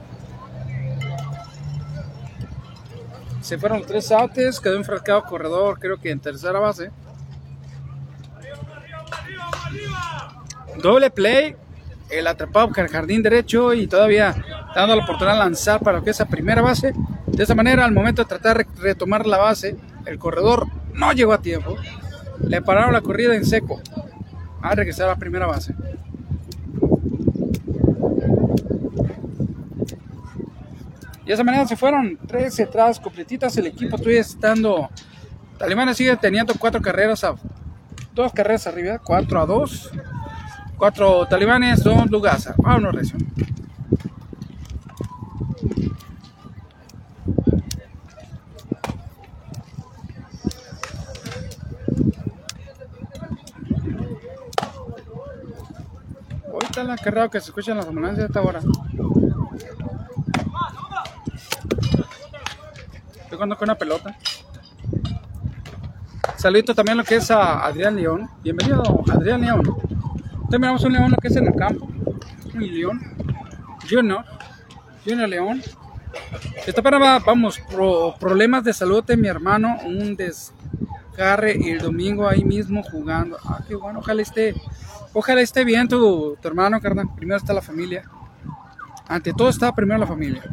Se fueron tres outs, quedó enfrascado corredor, creo que en tercera base. Doble play, el atrapado por el jardín derecho y todavía dando la oportunidad de lanzar para lo que es la primera base. De esa manera, al momento de tratar de retomar la base, el corredor no llegó a tiempo. Le pararon la corrida en seco. A regresar a la primera base. De esa manera se fueron tres entradas completitas. El equipo estoy estando. Alemania sigue teniendo cuatro carreras a. Dos carreras arriba, 4 a 2. Cuatro talibanes, dos Lugasa. Vámonos recio. Ahorita la carrera que se escuchan las ambulancias a esta hora. Yo con una pelota. Saludito también lo que es a Adrián León. Bienvenido, Adrián León. También miramos un león lo que es en el campo. Un león. Junior. Junior León. Esta para va- vamos, pro- problemas de salud de mi hermano, un desgarre el domingo ahí mismo jugando. Ah, qué bueno, ojalá esté, ojalá esté bien tu, tu hermano, carnal. Primero está la familia. Ante todo está primero la familia.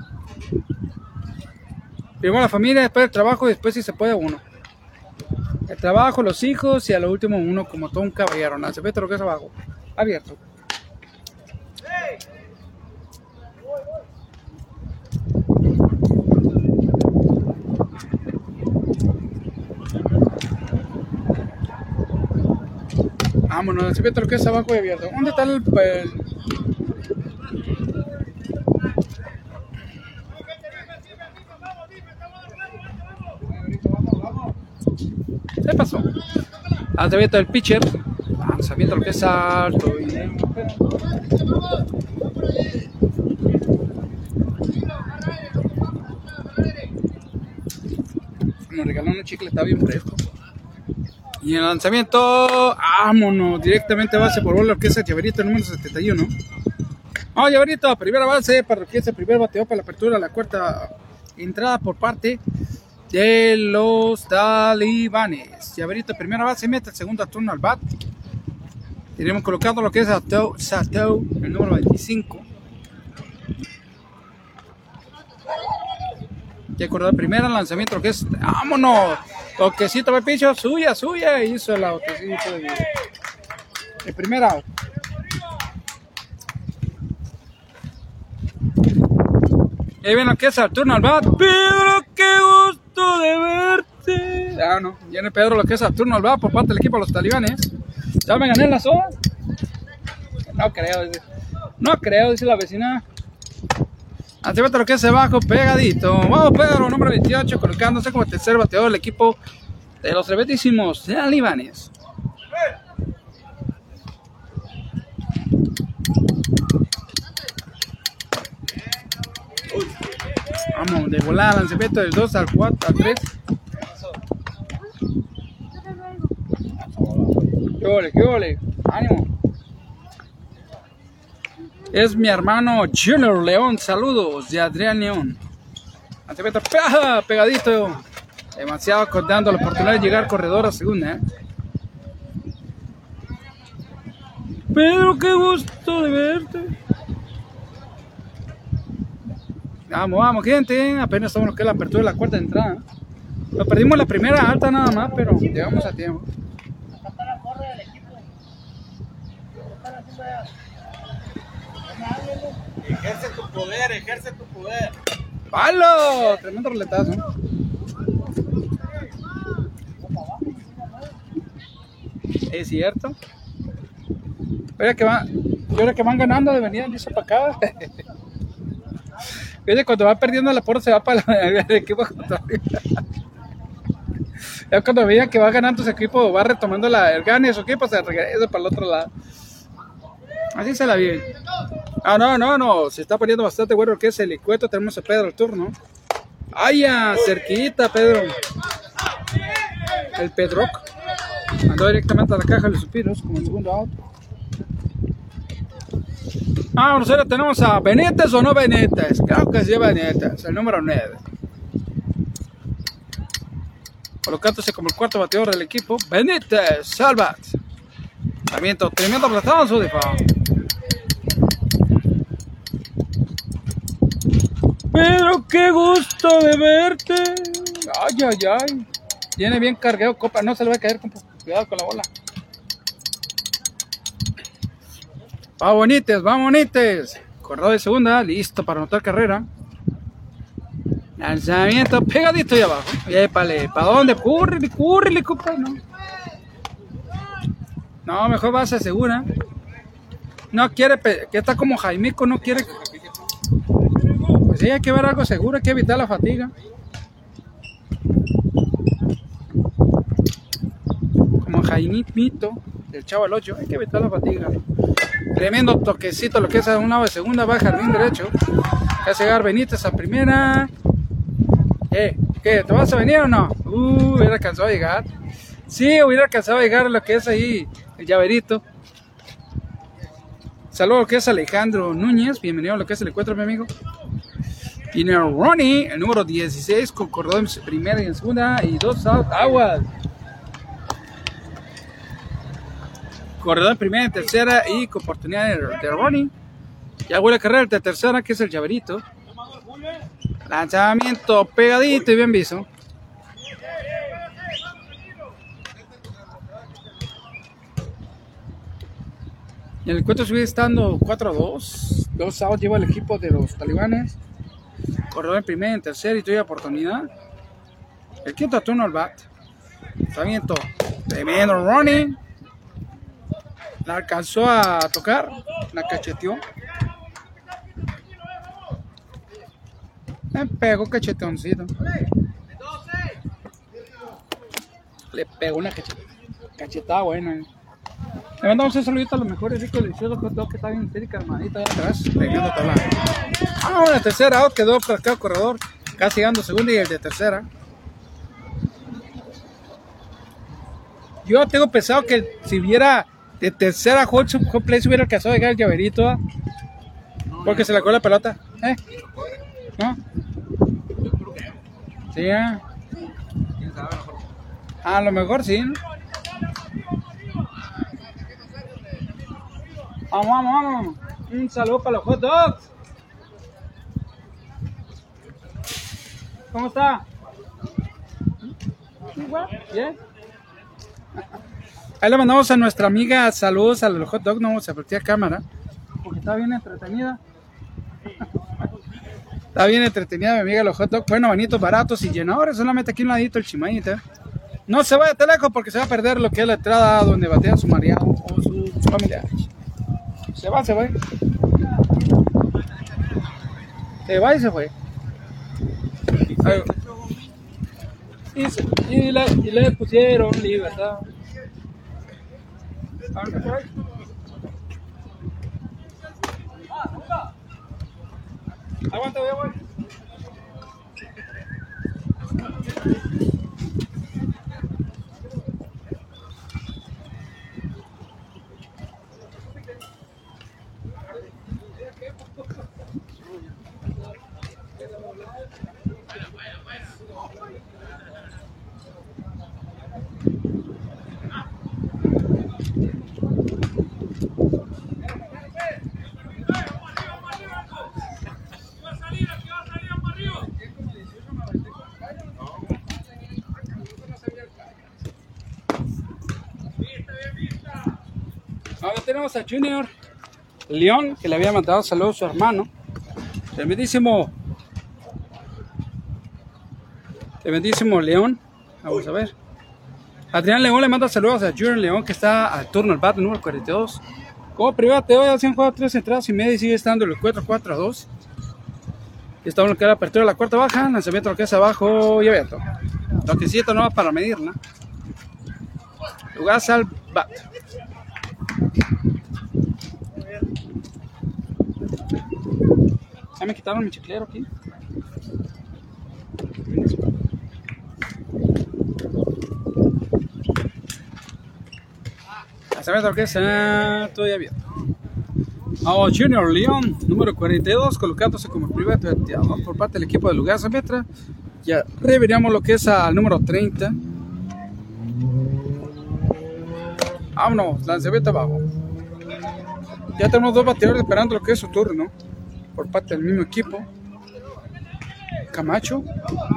Primero la familia, después el trabajo y después si se puede uno. El trabajo, los hijos y a lo último uno como todo un caballero. ¿no? Se ve lo que es abajo. Abierto. Vámonos, se ve lo que es abajo y abierto. ¿Dónde está el, el- ¿Qué pasó? Lanzamiento del pitcher. Lanzamiento lo que es alto. y- Nos regaló un chicle, está bien fresco. Y el lanzamiento, vámonos, directamente a base por bola, que es el llaverito número 71. Vamos, llaverito, primera base para que el primer bateo para la apertura, la cuarta entrada por parte de los talibanes. Llaverito, primera base, mete el segundo turno al bat. Tenemos colocado lo que es Sato, Sato, el número 25. Ya acordó el primer lanzamiento, lo que es. ¡Vámonos! Toquecito de picho, suya, suya. Hizo el de. El primer out. Ahí viene lo que es el turno al bat. Pedro, qué gusto de verte. Ah, no. Viene Pedro lo que es el turno al bat por parte del equipo de los talibanes. ¿Ya me gané la soda? No creo, dice. No creo, dice la vecina. Activate lo que es abajo, pegadito. Vamos, Pedro, número 28, colocándose como tercer bateador del equipo de los rebetísimos talibanes. Vamos, de volada, lanzamiento del 2 al 4 al 3. ¿Qué ole, qué ole? Ánimo. Es mi hermano Junior León. Saludos de Adrián León. Pegadito. Demasiado co- dando la oportunidad de llegar corredor a segunda. ¿eh? Pedro, qué gusto de verte. Vamos, vamos, gente. Apenas estamos que la apertura de la cuarta entrada. Lo perdimos la primera alta nada más, pero llegamos a tiempo. Ejerce tu poder, ejerce tu poder. ¡Palo! Tremendo roletazo. Es cierto. Oye, que van, ahora que van ganando de venir dice para acá. [laughs] Oye, cuando va perdiendo la porra se va para [laughs] el equipo contrario. Ya cuando veía que va ganando su equipo, va retomando la, el gane de su equipo, se regresa para el otro lado. Así se la vive. Ah, no, no, no. Se está poniendo bastante bueno que es el licueto. Tenemos a Pedro al turno. ¡Ay! Cerquita, Pedro. El Pedroc. Mandó directamente a la caja de los suspiros como el segundo out. Ah, nosotros tenemos a Benítez o no Benítez. Claro que sí, Benítez. El número 9. Colocándose como el cuarto bateador del equipo. Benítez, Salvat. Tremendo, tremendo su disparo. Pero qué gusto de verte. Ay, ay, ay. Viene bien cargado, copa. No se le va a caer, compa. Cuidado con la bola. Va bonites, va bonites. Corredor de segunda, listo para anotar carrera. Lanzamiento pegadito ahí abajo. Épale, ¿para dónde? Cúrrele, cúrrele, compa. No. no, mejor base segura. No quiere, que está como Jaimico, no quiere. Pues sí, hay que ver algo seguro, hay que evitar la fatiga. Como Jaimito, del Chavo al 8, hay que evitar la fatiga. Tremendo toquecito, lo que es a un lado de segunda, va jardín derecho. Hace llegar Benítez a primera. ¿Qué? ¿Qué? ¿Te vas a venir o no? Uh, hubiera alcanzado a llegar. Sí, hubiera alcanzado a llegar a lo que es ahí el llaverito. Saludos que es Alejandro Núñez. Bienvenido a lo que es el encuentro, mi amigo. El Ronnie, el número 16, concordó en primera y en segunda. Y dos out, aguas. Corredor en primera y en tercera y con oportunidad de, de Ronnie. Ya huele a carrera de tercera, que es el llaverito. Lanzamiento pegadito y bien visto. Y el encuentro sigue estando 4 a 2. Dos outs lleva el equipo de los talibanes. Corredor en primera en tercera y tuya oportunidad. El quinto turno al bat. Lanzamiento tremendo running. La alcanzó a tocar. La cacheteó. Me pegó cachetoncito. Le pegó una cachet cachetada buena. Le mandamos un saludito a los mejores ricos deliciosos hot dog que está bien histérica, hermanita, allá atrás, pegando la... Ah, la tercera quedó por acá el corredor, casi llegando segunda y el de tercera. Yo tengo pensado que si hubiera de tercera hot hot play se hubiera alcanzado a llegar el llaverito, ¿ah? porque se le la pelota, ¿eh? ¿No? Sí, ¿eh? A lo mejor sí. Vamos, vamos, vamos. Un saludo para los hot dogs. ¿Cómo está? Bien. Ahí le mandamos a nuestra amiga saludos a los hot dogs. No vamos a apretar cámara porque está bien entretenida. Está bien entretenida mi amiga los hot dogs. Bueno, bonitos, baratos y llenadores. Solamente aquí un ladito el chimaíta. No se vaya de lejos porque se va a perder lo que es la entrada donde batea su marido o sus familiares. Se va, se fue. Se va y se fue. Y, se- y le, y le pusieron libertad. Aguanta, voy, voy. Tenemos a Junior León, que le había mandado saludos a su hermano. Tremendísimo. Tremendísimo León. Vamos a ver. Adrián León le manda saludos a Junior León, que está al turno al bat número 42. Como private, hoy se han jugado tres entradas y media y sigue estando el 4-4 a 2. Y estamos en lo que la apertura de la cuarta baja, lanzamiento lo que es abajo y abierto. Toquecito no va para medir, ¿no? Lugar al bat. Ya me quitaron mi chiclero aquí. Lanzamiento lo que es alto y abierto. Oh, Junior León, número 42, colocándose como primer bateador por parte del equipo de Lugar Metra. Ya reveríamos lo que es al número 30. Vámonos, lanzamiento abajo. Ya tenemos dos bateadores esperando lo que es su turno por parte del mismo equipo. Camacho,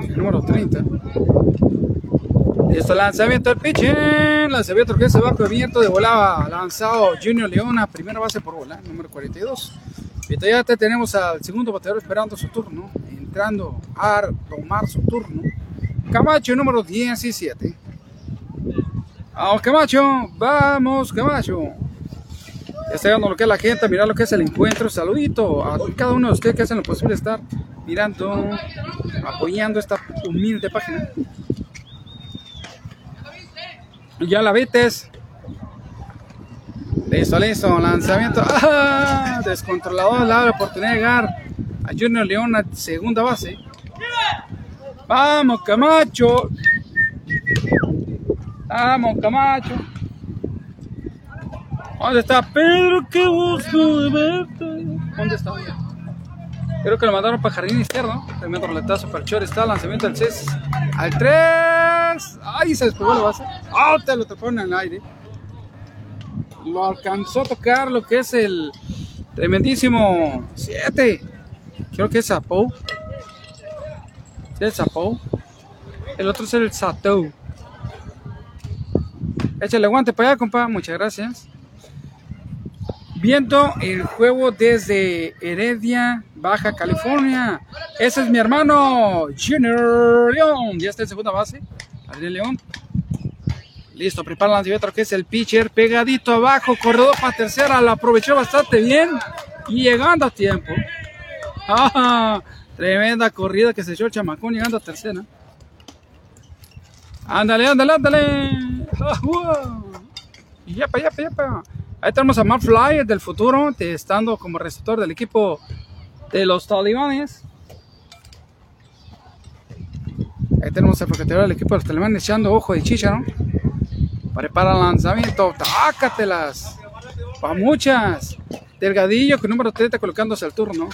el número 30. Listo, lanzamiento del pitch. Lanzamiento que es abajo abierto de volaba. Lanzado Junior León a primera base por bola, número 42. Y ya te tenemos al segundo bateador esperando su turno, entrando a tomar su turno. Camacho, número 17. Vamos, Camacho. Vamos, Camacho. Ya está llegando lo que es la gente, mirar lo que es el encuentro. Saludito a cada uno de ustedes que hacen lo posible estar mirando, apoyando esta humilde página. Ya la vites. Listo, listo. Lanzamiento. [laughs] ¡Ah! Descontrolador. La oportunidad de llegar a Junior León a segunda base. Vamos, Camacho. Vamos, Camacho. ¿Dónde está Pedro? Qué gusto de verte. ¿Dónde está? Creo que lo mandaron para jardín izquierdo. Tremendo roletazo para el Chor. Está lanzamiento al 6. Al 3. Ay, se despegó la base. Ah, te lo taparon en el aire. Lo alcanzó a tocar lo que es el tremendísimo 7. Creo que es Zapou. Sí, el Zapou. El otro es el Satou. Échale guante para allá, compa. Muchas gracias. Viendo el juego desde Heredia, Baja California. Ese es mi hermano Junior León. Ya está en segunda base. Adrián León. Listo, prepara el lanzamiento que es el pitcher. Pegadito abajo, corredor para tercera. La aprovechó bastante bien. Y llegando a tiempo. [laughs] Ah, tremenda corrida que se echó el chamacón llegando a tercera. Ándale, ándale, ándale. Ah, yepa, yepa, yepa. Ahí tenemos a Matt Flyer del futuro, estando como receptor del equipo de los talibanes. Ahí tenemos el paquetero del equipo de los talibanes echando ojo de chicha, ¿no? Prepara el lanzamiento. ¡Tácatelas! Pa' muchas. Delgadillo con número 30 colocándose al turno.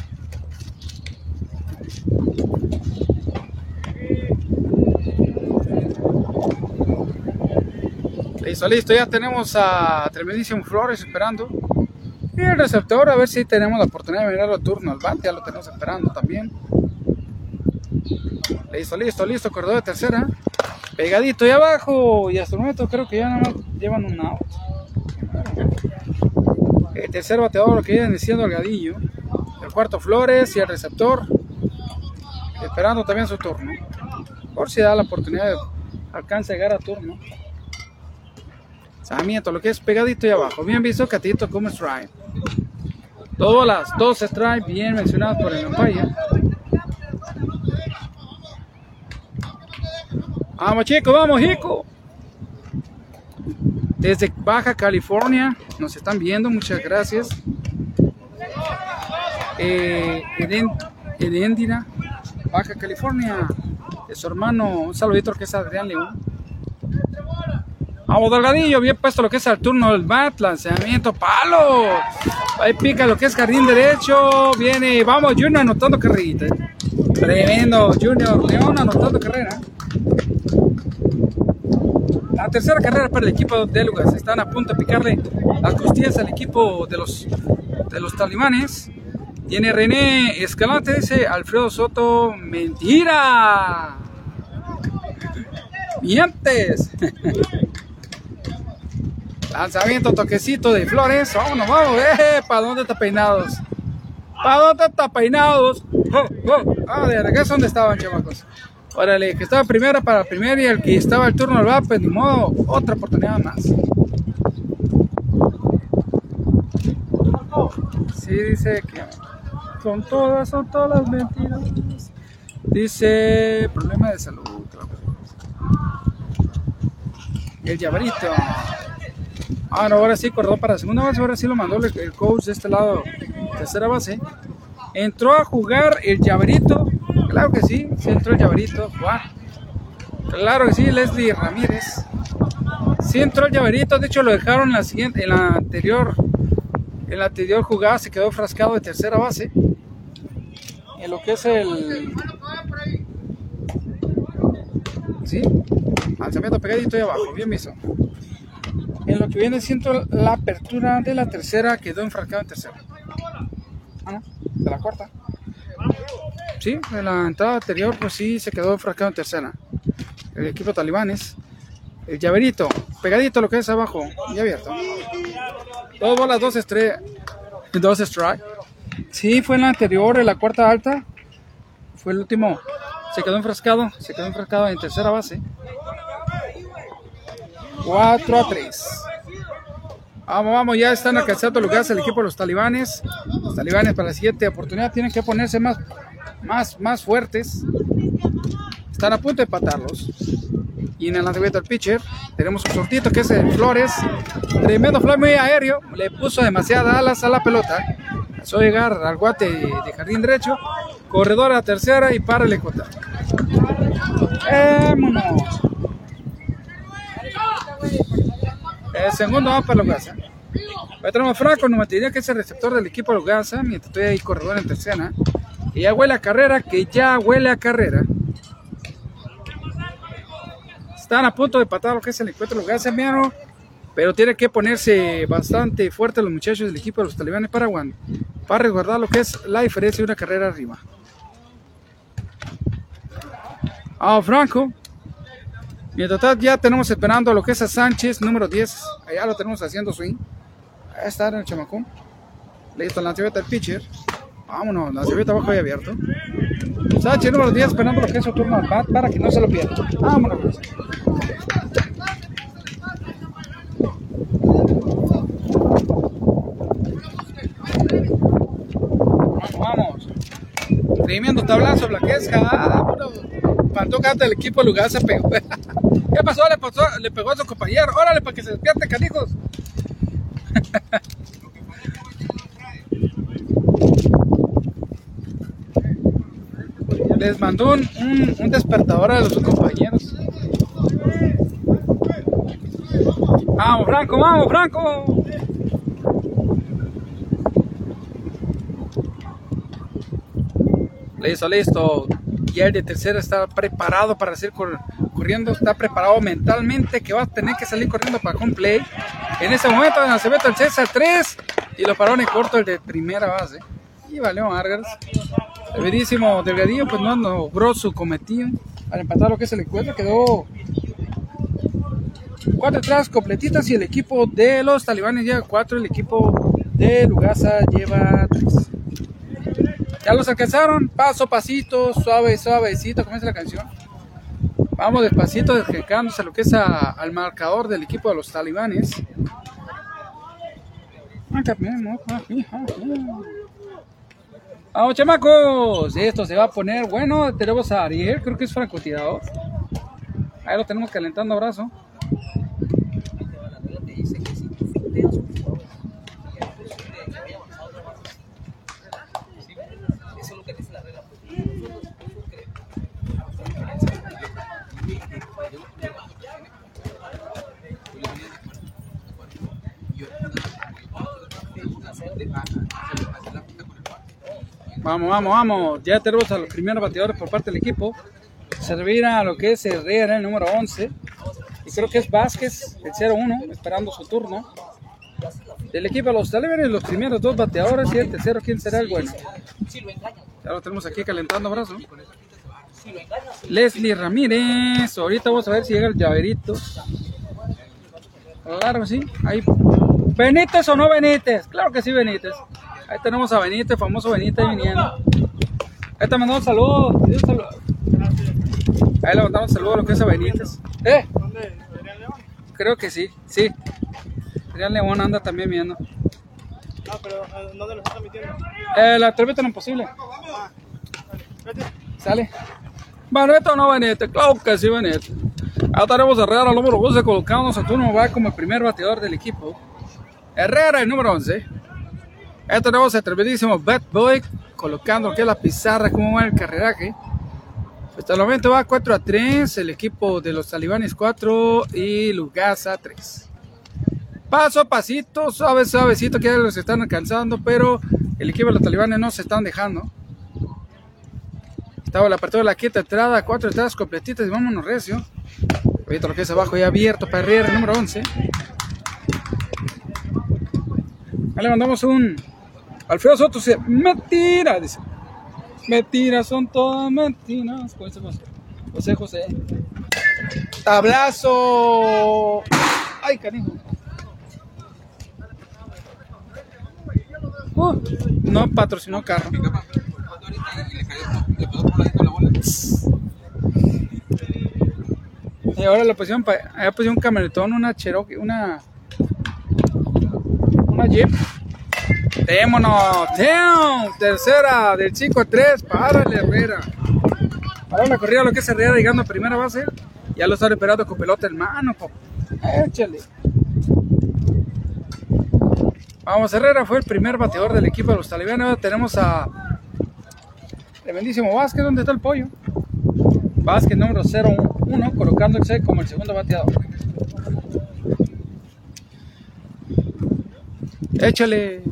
Listo, listo, ya tenemos a Tremendísimo Flores esperando. Y el receptor, a ver si tenemos la oportunidad de mirar el turno al bate, ya lo tenemos esperando también. Listo, listo, listo, corredor de tercera. Pegadito y abajo. Y hasta el momento creo que ya nada más llevan un out. El tercer bateador lo que viene siendo el gadillo. El cuarto Flores y el receptor. Esperando también su turno. Por si da la oportunidad de alcanzar a llegar a turno. Sarmiento, lo que es pegadito y abajo. Bien visto, Catito como strike. Todas las dos strikes bien mencionadas por el umpire. Vamos chicos, vamos chicos. Desde Baja California nos están viendo, muchas gracias. Eh, Edendira, Baja California. De su hermano, un saludito que es Adrián León. Vamos, Delgadillo, bien puesto lo que es el turno del bat, lanzamiento, palo. Ahí pica lo que es jardín derecho. Viene, vamos, Junior anotando carrerita. Tremendo, Junior León anotando carrera. La tercera carrera para el equipo de Lugas. Están a punto de picarle las costillas al equipo de los, de los talibanes. Tiene René Escalante, dice Alfredo Soto. Mentira. Mientes. Lanzamiento, toquecito de flores. Vámonos, vamos. Eh, ¿Para dónde está peinados? ¿Para dónde está peinados? Oh, oh. Ah, de regreso, ¿dónde estaban, chamacos? Órale, que estaba primero para el primer y el que estaba el turno del va, pues ni modo, otra oportunidad más. Sí, dice que son todas, son todas las mentiras. Dice, problema de salud. El llaverito. Ah, no, ahora sí, corredor para segunda base, ahora sí lo mandó el, coach de este lado, tercera base. Entró a jugar el llaverito, claro que sí, sí entró el llaverito, Claro que sí, Leslie Ramírez. Sí entró el llaverito, de hecho lo dejaron en la siguiente, en la anterior, en la anterior jugada se quedó frascado de tercera base. En lo que es el. Sí, lanzamiento pegadito y abajo, bien visto en lo que viene siendo la apertura de la tercera quedó enfrascado en tercera. Ah, no, de la cuarta. Sí, en la entrada anterior pues sí se quedó enfrascado en tercera. El equipo talibanes. El llaverito, pegadito lo que es abajo, y abierto. Dos bolas, dos estrellas, dos strike. Sí, fue en la anterior, en la cuarta alta. Fue el último. Se quedó enfrascado, se quedó enfrascado en tercera base. 4 a 3. Vamos, vamos, ya están alcanzando lugares el equipo de los talibanes. Los talibanes para la siguiente oportunidad tienen que ponerse más, más, más fuertes. Están a punto de empatarlos. Y en el lanzamiento del pitcher tenemos un sortito que es el Flores. Tremendo fly muy aéreo. Le puso demasiadas alas a la pelota. Pasó llegar al guate de jardín derecho. Corredor a tercera y para el ecuador. Vámonos. El segundo va para Lugasa. Ahí tenemos Franco, no me diría que es el receptor del equipo Lugasa, mientras estoy ahí corredor en tercera. Y ya huele a carrera, que ya huele a carrera. Están a punto de patar lo que es el encuentro Lugasa, miano. Pero tiene que ponerse bastante fuerte los muchachos del equipo de los talibanes Paraguay para resguardar lo que es la diferencia de una carrera arriba. A Franco. Mientras tanto, ya tenemos esperando lo que es a Sánchez, número 10. Allá lo tenemos haciendo swing. Ahí está en el chamacón. Listo, la lanzamiento del pitcher. Vámonos, la lanzamiento abajo y abierto. Sánchez, número 10, esperando lo que es su turno al bat para que no se lo pierda. Vámonos. Vamos, vamos. Tremendo tablazo, Blaquesca. Ah, bueno. Faltó canta el equipo lugar se pegó. [laughs] ¿Qué pasó? Le, pasó? le pegó a su compañero. Órale, para que se despierte, canijos. [laughs] Les mandó un, un, un despertador a los compañeros. Vamos, Franco, vamos, Franco. Listo, listo. Y el de tercera está preparado para cor corriendo. Está preparado mentalmente que va a tener que salir corriendo para home play. En ese momento se mete el César 3 y lo paró en corto el de primera base. Y valió Vargas. El Delgadillo pues no logró su cometido. Al empatar lo que es el encuentro quedó cuatro atrás completitas y el equipo de los talibanes lleva cuatro. El equipo de Lugasa lleva tres. Ya los alcanzaron, paso, pasito, suave, suavecito, dice la canción. Vamos despacito, acercándose a lo que es al marcador del equipo de los talibanes. Vamos, chamacos. Esto se va a poner bueno. Tenemos a Ariel, creo que es francotirador. Ahí lo tenemos calentando brazo. Vamos, vamos, vamos. Ya tenemos a los primeros bateadores por parte del equipo. Servirá a lo que es Herrera, el número 11. Y creo que es Vázquez, el 0-1, esperando su turno. Del equipo de los talibanes, los primeros dos bateadores y el tercero, ¿quién será el bueno? Ya lo tenemos aquí calentando brazo. Leslie Ramírez. Ahorita vamos a ver si llega el llaverito. Claro, sí. Ahí. ¿Benítez o no Benítez? Claro que sí, Benítez. Ahí tenemos a Benítez, famoso Benítez viniendo. Ahí te mandamos saludos. Un saludo. Ahí le mandamos saludos a lo que es a Benítez. ¿Eh? ¿Dónde? ¿Adrián León? Creo que sí, sí. Adrián León anda también viendo. No, pero ¿a ¿dónde lo está transmitiendo? Eh, la entrevista no imposible. Sale. Benítez o no Benítez, claro que sí, Benítez. Ahora tenemos a Herrera, el número 11, colocándose a turno, va como el primer bateador del equipo. Herrera, el número 11. Ahí tenemos el tremendísimo Bad Boy, colocando aquí la pizarra, como va el carreraje. Hasta el momento va 4 a 3, el equipo de los talibanes 4 y Lugasa 3. Paso a pasito, suave, suavecito, que ya los están alcanzando, pero el equipo de los talibanes no se están dejando. Estaba la apertura de la quinta entrada, cuatro entradas completitas y vámonos recio. Ahorita lo que es abajo ya abierto para Herrera, número 11. Ahí le mandamos un... Alfredo Soto dice, mentira, dice. Mentiras, son todas mentiras. ¿Cómo dice José? José José. Tablazo. Ay, cariño. Uh, no patrocinó carro. Y ahora le pusieron, allá pusieron un camionetón, una Cherokee, una. Una Jeep. Démonos, damn, tercera del 5 a 3, párale Herrera. Ahora la corrida lo que es Herrera llegando a primera base. Ya lo están esperando con pelota en mano, papá. Échale. Vamos, Herrera fue el primer bateador del equipo de los talibanes. Tenemos a Tremendísimo Vázquez. ¿Dónde está el pollo? Vázquez número 01, colocándose como el segundo bateador. Échale.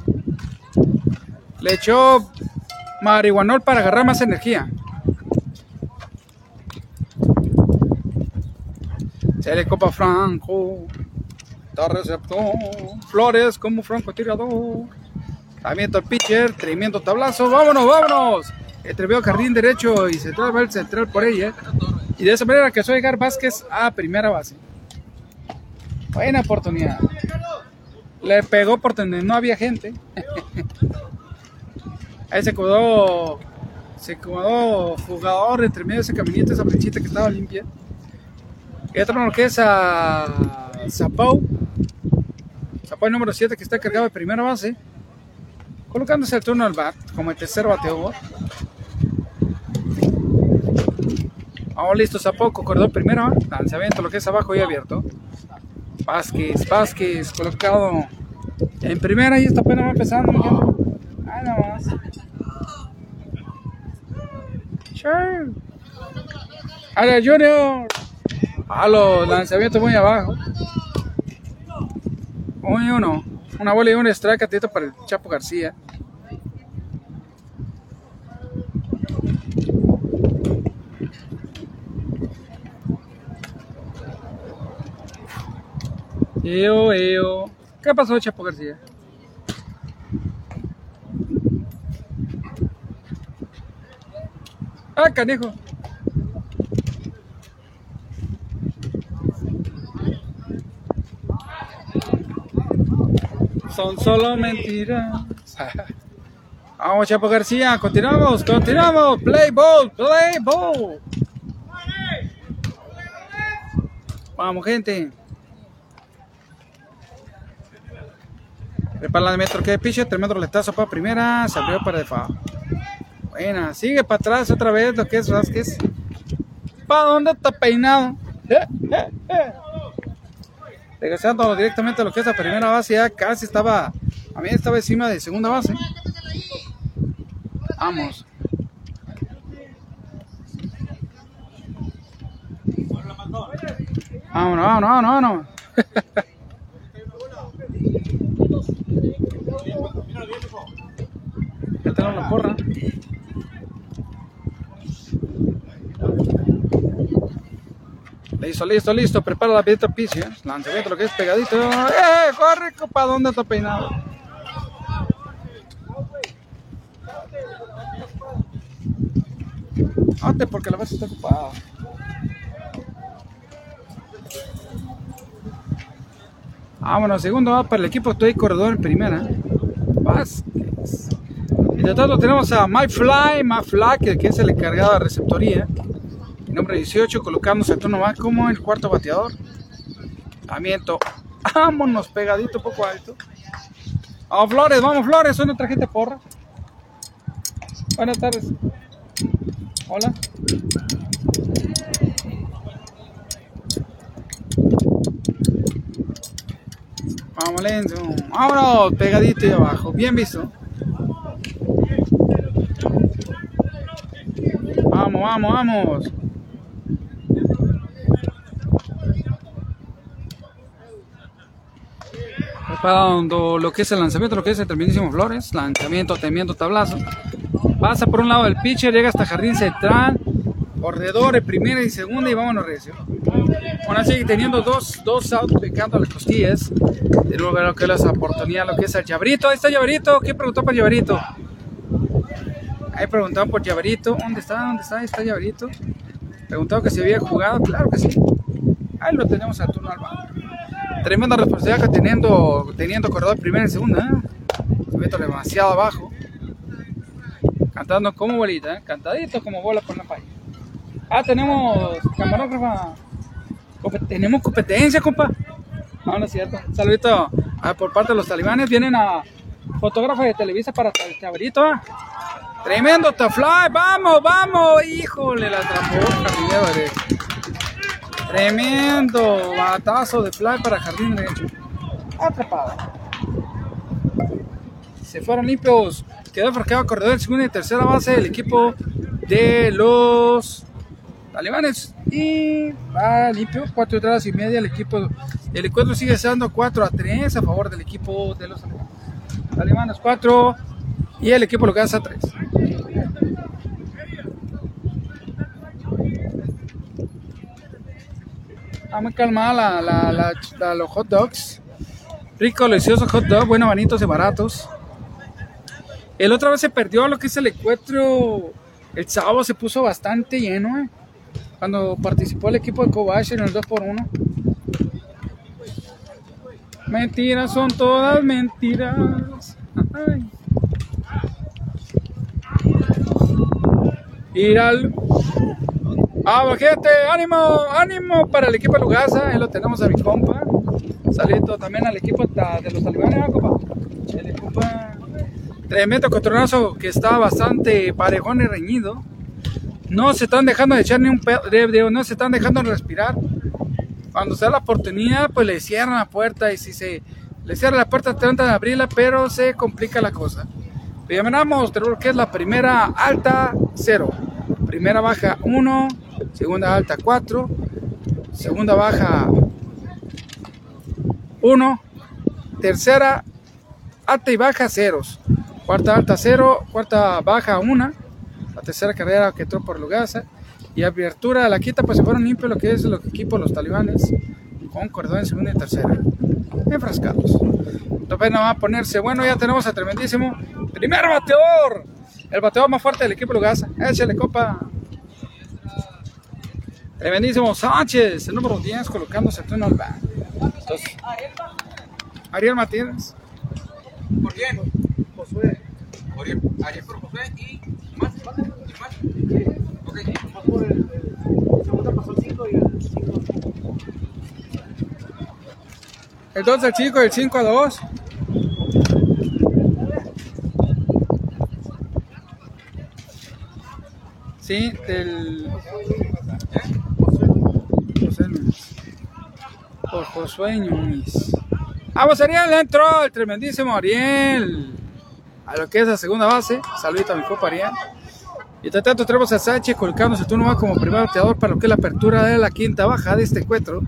Le echó marihuanol para agarrar más energía. Se le copa Franco. Está receptor. Flores como Franco tirador. Tremendo el pitcher. Tremendo tablazo. Vámonos, vámonos. Entrevió jardín derecho y se traba el central por ella. Y de esa manera que a llegar Vázquez a primera base. Buena oportunidad. Le pegó por no había gente. [laughs] Ahí se quedó, se quedó jugador entre medio de ese caminito, esa flechita que estaba limpia. Y otro lo que es a Zapau. Zapau número 7 que está cargado de primera base. Colocándose el turno al bat como el tercer bateador. Vamos listo, Zapau, corredor primero. Lanzamiento, lo que es abajo y abierto. Vázquez, Vázquez, colocado en primera y esta pena va empezando. Ahí nomás. Sure. Área Junior. A los lanzamientos muy abajo. Uy, uno. Una bola y un strike atento para el Chapo García. Eo, eo. ¿Qué pasó, Chapo García? Ah. Son solo mentiras. [laughs] Vamos, Chapo García, continuamos, continuamos. Play ball, play ball. Vamos, gente. Prepara de metro que piche, tremendo letazo para primera, se abrió para default. Buena, sigue para atrás otra vez lo que es Vázquez. ¿Para dónde está peinado? Eh, eh, eh. Regresando directamente a lo que es la primera base, ya casi estaba, a mí estaba encima de segunda base. Vamos. Vámonos, vámonos, vámonos, vámonos. [laughs] Ya tenemos la porra. Listo, listo, listo. Prepara la piedra piso. ¿eh? Lanzamiento, lo que es pegadito. ¡Eh! ¡Corre! ¿Dónde está peinado? Antes porque la base está ocupada. Vámonos, segundo va para el equipo. Estoy corredor en primera. Vázquez. De todo tenemos a MyFly, MyFly, que, que es el encargado de receptoría. El nombre 18, colocándose el turno más como el cuarto bateador. Amiento. Vámonos, pegadito, poco alto. Vamos, Flores, vamos, Flores. Soy nuestra gente porra. Buenas tardes. Hola. Vamos lento. Vámonos, pegadito y abajo. Bien visto. Vamos, vamos, vamos. Preparando lo que es el lanzamiento, lo que es el tremendísimo Flores. Lanzamiento, temiendo tablazo. Pasa por un lado del pitcher, llega hasta jardín central. Corredores, primera y segunda y vámonos recio. Bueno, sigue teniendo dos, dos outs pecando las cosquillas. De nuevo lo que es la oportunidad, lo que es el llaverito. Ahí está Llaverito. ¿Quién preguntó por Llaverito? Ahí preguntaban por Llaverito. ¿Dónde está? ¿Dónde está? Ahí está Llaverito. Preguntado que si había jugado. Claro que sí. Ahí lo tenemos al turno al banco. Tremenda responsabilidad teniendo, teniendo corredor primera y segunda. ¿eh? meto demasiado abajo. Cantando como bolita, ¿eh? cantadito como bola por la paella. Ah, tenemos camarógrafa. Tenemos competencia, compa. No, no es cierto. Saludito ah, por parte de los talibanes. Vienen a fotógrafo de Televisa para el chaverito. ah. Tremendo fly. Vamos, vamos. Híjole, la. Camille, vale. Tremendo batazo de fly para jardín derecho. Atrapado. Se fueron limpios. Quedó marcado corredor de segunda y tercera base del equipo de los talibanes. Y va limpio. Cuatro entradas y media. El equipo el encuentro sigue siendo 4 a 3 a favor del equipo de los talibanes. 4 y el equipo lo que hace a 3. Está muy calmada la, la, la- los hot dogs. Rico, delicioso hot dog, bueno, bonitos y baratos. El otra vez se perdió lo que es el encuentro. El sábado se puso bastante lleno, eh, Cuando participó el equipo de Kobashi en el 2x1. Mentiras son todas mentiras. Ay. Ir al Vamos, gente, ánimo, ánimo para el equipo de Lugasa. Ahí lo tenemos a mi compa. Saludito también al equipo de los talibanes, ¿ah, compa? El compa. Tremendo cotronazo que está bastante parejón y reñido. No se están dejando de echar ni un pedo, no se están dejando de respirar. Cuando se da la oportunidad, pues le cierran la puerta y si se le cierra la puerta tratan de abrirla, pero se complica la cosa. Bienvenidos, tenemos que es la primera alta 0, primera baja 1, segunda alta 4, segunda baja 1, tercera alta y baja ceros, cuarta alta 0, cuarta baja 1, la tercera carrera que entró por Lugasa. Y apertura de la quita pues se fueron limpios lo que es los equipos los talibanes. Con cordón en segunda y tercera. Enfrascados. Entonces va a ponerse bueno ya tenemos a tremendísimo primer bateador. El bateador más fuerte del equipo Lugasa. Échale copa tremendísimo Sánchez el número 10 colocándose turno al bat entonces Ariel Martínez ¿Por quién? Josué. Ariel, Ariel por Josué y más. Y más. Ok. El, el segundo pasó 5 y el 5. el 2 del chico y el 5 a 2 Sí, del José Núñez. Por Josué Núñez. Vamos, Ariel, entró el tremendísimo Ariel. A lo que es la segunda base. Saludito a mi copa Ariel. Y entre tanto tenemos a Sánchez colocándose turno más como primer bateador para lo que es la apertura de la quinta baja de este encuentro.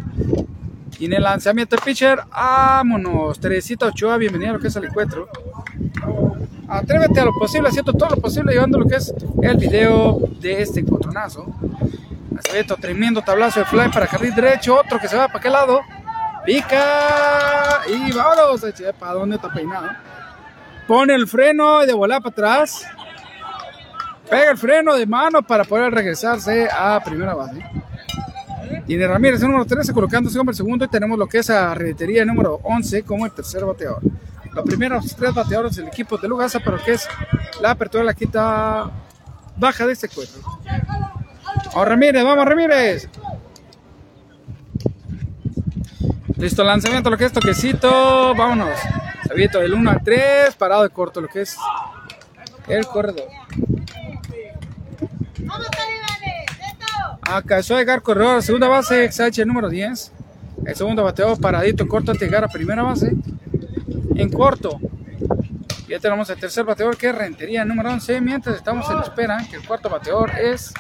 Y en el lanzamiento de pitcher, vámonos. Teresita Ochoa, bienvenida a lo que es el encuentro. Atrévete a lo posible, haciendo todo lo posible, llevando lo que es el video de este encontronazo. Acevedo, tremendo tablazo de fly para jardín derecho, otro que se va para aquel lado. Pica y vámonos. ¿Para dónde está peinado? Pone el freno de volar para atrás. Pega el freno de mano para poder regresarse a primera base. Tiene Ramírez el número 13 colocándose como el segundo y tenemos lo que es a Retería número 11 como el tercer bateador. Los primeros tres bateadores del equipo de Lugasa, pero que es la apertura de la quita baja de este encuentro. Vamos Ramírez, vamos Ramírez. Listo, lanzamiento, lo que es toquecito, vámonos. Sabito del 1 al 3, parado de corto, lo que es el corredor. ¡Vamos, talibanes! ¡Esto! Alcanzó a llegar corredor segunda base, XH número 10. El segundo bateador paradito corto antes de llegar a primera base. En corto. Ya tenemos el tercer bateador que es Rentería número 11. Mientras estamos en espera que el cuarto bateador es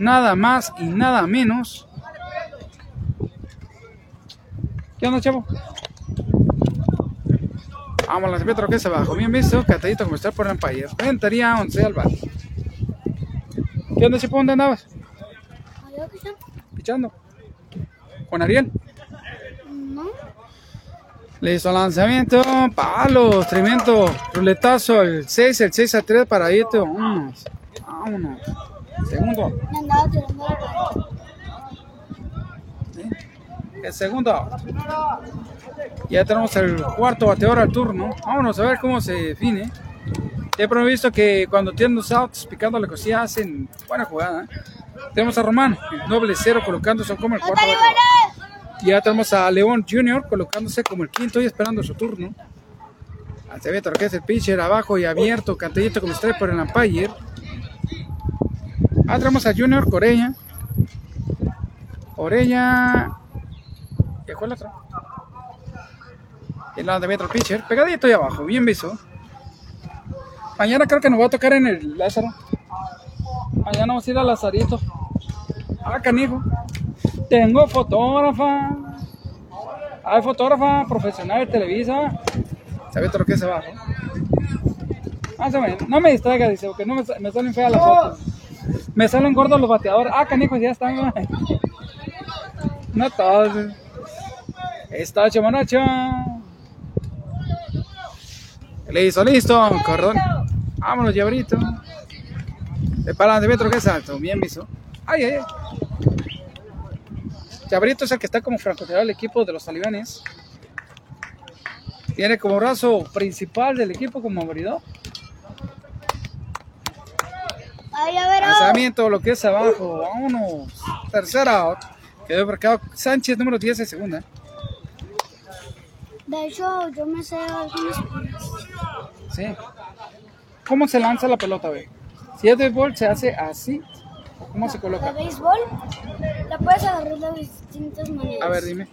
nada más y nada menos. ¿Qué onda, chavo? Vamos, lanzamiento lo que se bajó. Bien visto, catadito como está por el Empire. Rentería 11 al bate. ¿Qué onda, chavo? ¿Dónde andabas? Pichando con Ariel. No. Listo, lanzamiento, palos, tremendo ruletazo, el 6, el 6 a 3 para vámonos, vámonos. Segundo, el segundo. Ya tenemos el cuarto bateador al turno. Vámonos a ver cómo se define. He previsto que cuando tienen los outs picando la cosilla hacen buena jugada. Tenemos a Román, el doble cero colocándose como el ¡Los cuarto bateador. ya tenemos a León Jr. colocándose como el quinto y esperando su turno. Acevedo, que es el pitcher abajo y abierto, cantellito como está por el umpire. Ah, tenemos a Junior Coreña Orella. ¿Y cuál otro? Y la de Metro Pitcher. Pegadito ahí abajo, bien visto. Mañana creo que nos va a tocar en el Lázaro. Mañana vamos a ir al Lazarito. Ah, canijo. Tengo fotógrafa. Hay fotógrafa profesional de Televisa. ¿Sabe todo lo que? Ah, se me- no me distraiga, dice, porque no me, me salen feas las fotos. Me salen gordos los bateadores. Ah, canijos, ya están. No todos. Está chomanacho. Listo, listo. Cordón. Vámonos, llaverito. De para de metro que es alto. Bien visto. Ay, ay, ay. Es el que está como francotirador del equipo de los talibanes. Tiene como brazo principal del equipo como abridor. Ay, a ver, oh. Lanzamiento, lo que es abajo. Vámonos. Tercera out. Quedó marcado Sánchez, número 10 de segunda. De hecho, yo me sé algunas Sí. ¿Cómo se lanza la pelota, güey? Si es de béisbol, se hace así. ¿O ¿Cómo se de coloca? béisbol. La puedes agarrar de distintas maneras. A ver, dime.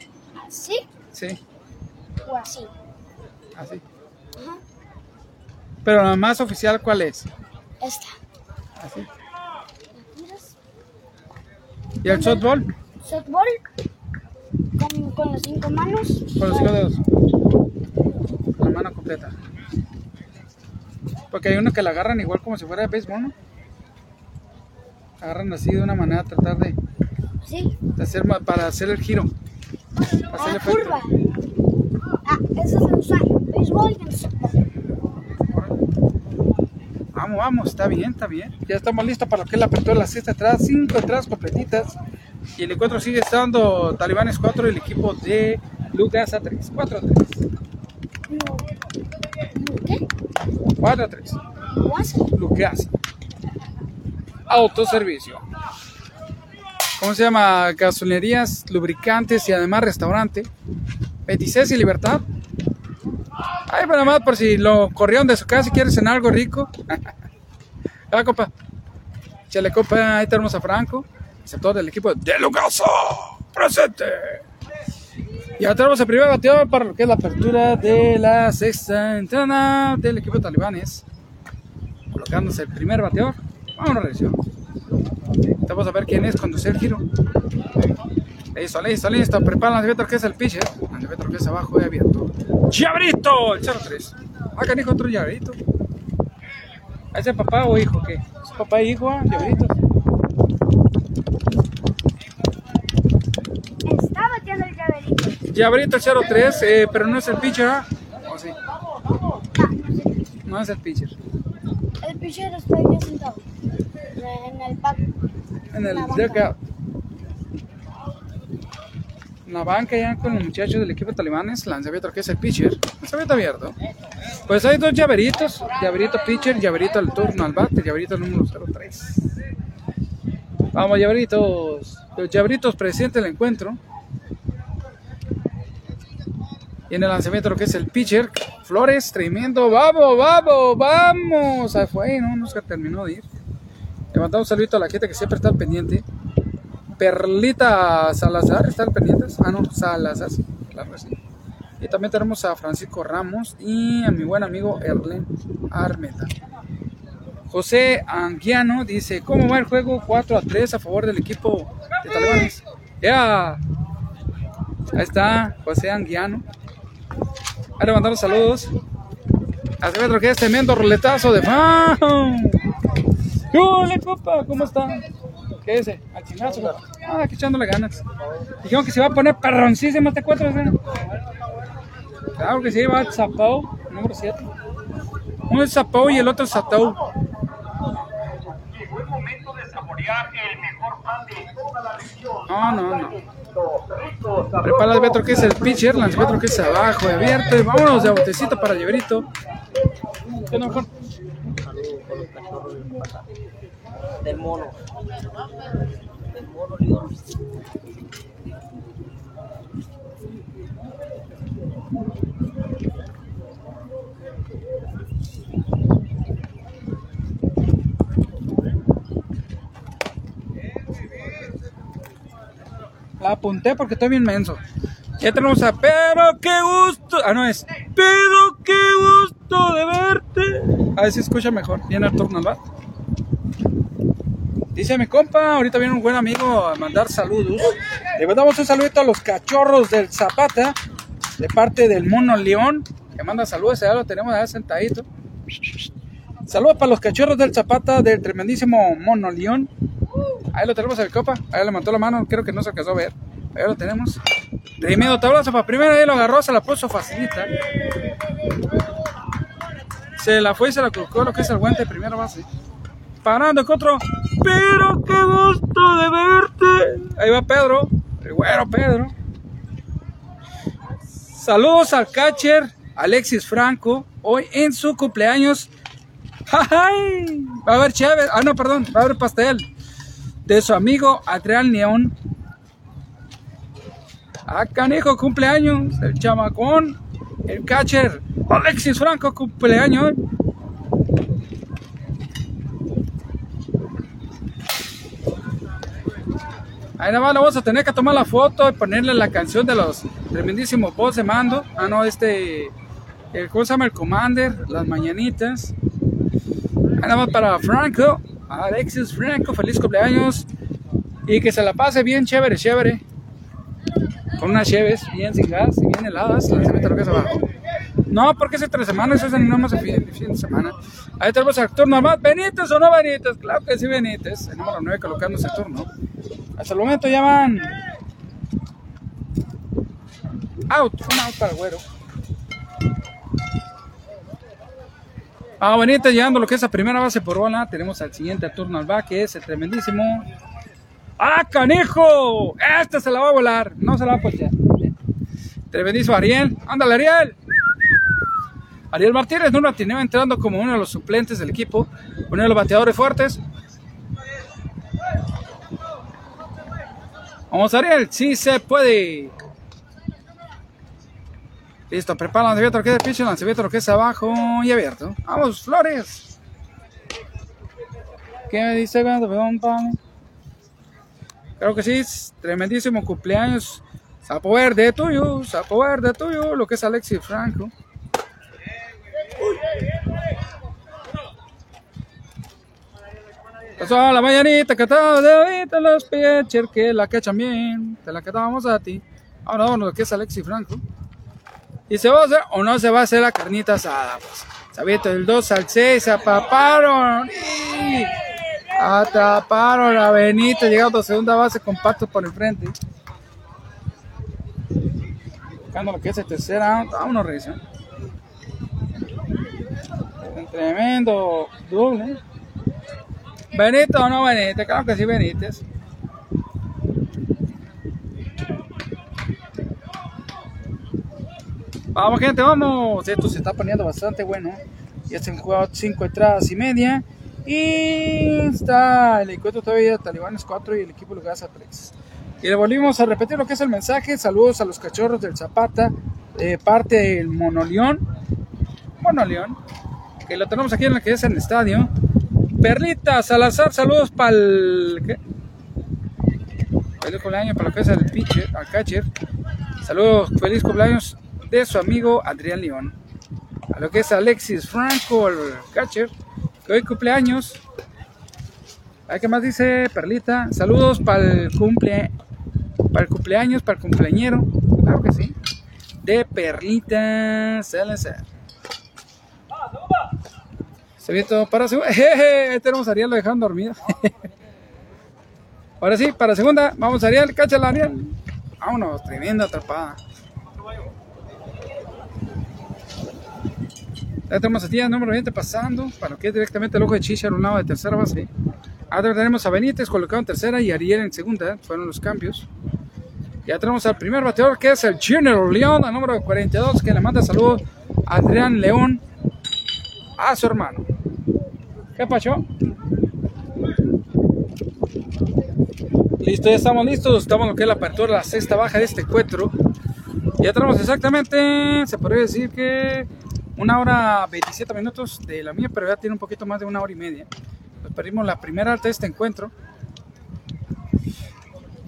Así Sí, o así. así. Ajá. Pero la más oficial, ¿cuál es? Esta. Así. ¿Y el softball? Softball. Con, con las cinco manos. Con los cinco dedos. La mano completa. Porque hay unos que la agarran igual como si fuera de béisbol, ¿no? Agarran así de una manera, tratar de, Así. de hacer para hacer el giro. Para hacer el Ah, efecto. curva. Ah, esa se usa en béisbol y en softball. Vamos, vamos, está bien, está bien. Ya estamos listos para lo que es la apertura de las sexta entradas, cinco entradas completitas. Y el encuentro sigue estando Talibanes 4 y el equipo de Lucas a 3. 4 a 3. No. ¿Qué? 4 a 3. ¿What? Lucas. Autoservicio. ¿Cómo se llama? Gasolinerías, lubricantes y además restaurante. 26 y Libertad. Ay, para más por si lo corrieron de su casa y quieres cenar algo rico. [laughs] Ah, compa. Chale, compa. Ahí tenemos a Franco, receptor del equipo de Lucasa. Presente. Ya tenemos el primer bateador para lo que es la apertura de la sexta entrada del equipo de talibanes. Colocándose el primer bateador. Vamos a. Vamos a ver quién es cuando sea el giro. Listo, listo, listo. Prepara el que es el pitcher. El que es abajo y abierto. ¡Llaverito! El 0-3. Ah, canijo, otro llaverito. ¿Ese papá o hijo qué? ¿Es papá e hijo? ah? Llaverito. Está bateando el llaverito. Llaverito el 0-3, eh, pero no es el pitcher, ¿ah? ¿O sí? No es el pitcher. El pitcher está ahí sentado. En el pack. En el. En la banca ya con los muchachos del equipo de talibanes, lanzamiento que es el pitcher, lanzamiento abierto. Pues hay dos llaveritos, llaverito pitcher, llaverito al turno al bate, llaverito número 03. Vamos llaveritos, los llaveritos presentes el encuentro. Y en el lanzamiento lo que es el pitcher, Flores, tremendo, vamos, vamos, vamos, ahí fue, no, no se terminó de ir. Le mandamos un saludito a la gente que siempre está pendiente. Perlita Salazar, ¿están pendientes? Ah, no, Salazar, sí, claro sí. Y también tenemos a Francisco Ramos y a mi buen amigo Erlen Armeta. José Anguiano dice, ¿cómo va el juego? 4 a 3 a favor del equipo de Talibanes. Ya. Ahí está José Anguiano. Ahí le mandamos saludos. Hace otro que es tremendo roletazo de fan. ¡Hola, copa! ¿Cómo está? ¿Qué ese? Al copa. Ah, aquí echándole ganas. Dijeron que se va a poner perroncísimo este 4 ¿sí? Claro que sí, va el Zapau, número 7. Uno es Zapau y el otro es Satau. Llegó el momento de saborear el mejor pan de toda la región. No, no, no. Prepara el Betro que es el pitcher, lanzamiento que es abajo, abierto. Y vámonos de botecito para Lleverito. ¿Qué no? Del mono. Del mono León. apunté porque estoy bien menso. Ya tenemos a Pero qué gusto. Ah, no es. Pero qué gusto de verte. A ver si escucha mejor. Turno al bar. Dice mi compa, ahorita viene un buen amigo a mandar saludos. Le mandamos un saludito a los cachorros del Zapata, de parte del Mono León, que manda saludos, ya lo tenemos ahí sentadito. Saludos para los cachorros del Zapata, del tremendísimo Mono León. Ahí lo tenemos el copa, ahí le mató la mano, creo que no se alcanzó a ver. Ahí lo tenemos. Tremendo tablazo para primera, ahí lo agarró, se la puso facilita. Se la fue y se la colocó lo que es el guante de primera base. Parando con otro. Pero qué gusto de verte. Ahí va Pedro. El güero Pedro. Saludos al catcher Alexis Franco. Hoy en su cumpleaños. Va a haber chévere. Ah, no, perdón. Va a haber pastel. De su amigo Adrián León. Ah, canijo, cumpleaños. El chamacón. El catcher Alexis Franco, cumpleaños. Ahí nada más vamos a tener que tomar la foto y ponerle la canción de los tremendísimos boss de mando. Ah, no, este. El, ¿Cómo se llama? El Commander, las mañanitas. Ahí nada más para Franco, Alexis Franco, feliz cumpleaños. Y que se la pase bien chévere, chévere. Con unas cheves bien sin gas bien heladas. Es. No, porque es tres semanas, eso no más de fin, fin de semana. Ahí tenemos al turno más. ¿Benítez o no Benítez? Claro que sí, Benítez. El número 9 colocándose el turno. Hasta el momento ya van. Out, un out para el güero. Ah, Benítez llegando lo que es la primera base por bola. Tenemos al siguiente turno al back, que es el tremendísimo. ¡Ah, canejo! Este se la va a volar. No se la va a postear. Tremendísimo Ariel. Ándale, Ariel. Ariel Martínez no lo tenía entrando como uno de los suplentes del equipo, uno de los bateadores fuertes. Vamos Ariel, sí se puede. Listo, prepara el lanzamiento que es de pitch, el lanzamiento que es abajo y abierto. Vamos, Flores. ¿Qué me dice Creo que sí, tremendísimo cumpleaños. Sapo verde tuyo, sapo verde tuyo, lo que es Alexis Franco. Pasó la mañanita que estaba de ahorita los pitchers que la cachan bien, te la quedábamos a ti. Ahora vámonos, que es Alexis Franco. ¿Y se va a hacer o no se va a hacer la carnita asada? Pues, Sabito, el 2 al 6 se apaparon. Y atraparon a Benito, llegando a segunda base compacto por el frente. Buscando lo que es el tercera, vámonos, revisión. Tremendo doble. Benito o no Benítez, claro que sí Benítez. Vamos gente, vamos. Esto se está poniendo bastante bueno. Ya se han jugado 5 entradas y media. Y está el encuentro todavía Talibanes 4 y el equipo Lugares a 3. Y le volvimos a repetir lo que es el mensaje. Saludos a los cachorros del Zapata, de parte del Monoleón. Monoleón que lo tenemos aquí en la que es el estadio. Perlita Salazar, saludos para el. Feliz cumpleaños para lo que es el pitcher, al catcher. Saludos, feliz cumpleaños de su amigo Adrián León. A lo que es Alexis Franco, el catcher, hoy cumpleaños. ¿A qué más dice Perlita? Saludos para el cumple, para el cumpleaños, para el cumpleañero, claro que sí, de Perlita Salazar. Se ve todo para segunda. [laughs] Jeje, tenemos a Ariel, lo dejaron dormido. [laughs] Ahora sí, para segunda, vamos a Ariel, cáchala Ariel. Vámonos, tremenda atrapada. Ya tenemos a Tía número 20 pasando, para que directamente el ojo de Chicha a un lado de tercera base. Ahora tenemos a Benítez colocado en tercera y Ariel en segunda, fueron los cambios. Ya tenemos al primer bateador que es el General León, al número 42, que le manda saludos a Adrián León, a su hermano. ¿Qué pasó? Listo, ya estamos listos. Estamos lo que es la apertura, la sexta baja de este encuentro. Ya tenemos exactamente, se podría decir que una hora 27 minutos de la mía, pero ya tiene un poquito más de una hora y media. Nos perdimos la primera alta de este encuentro.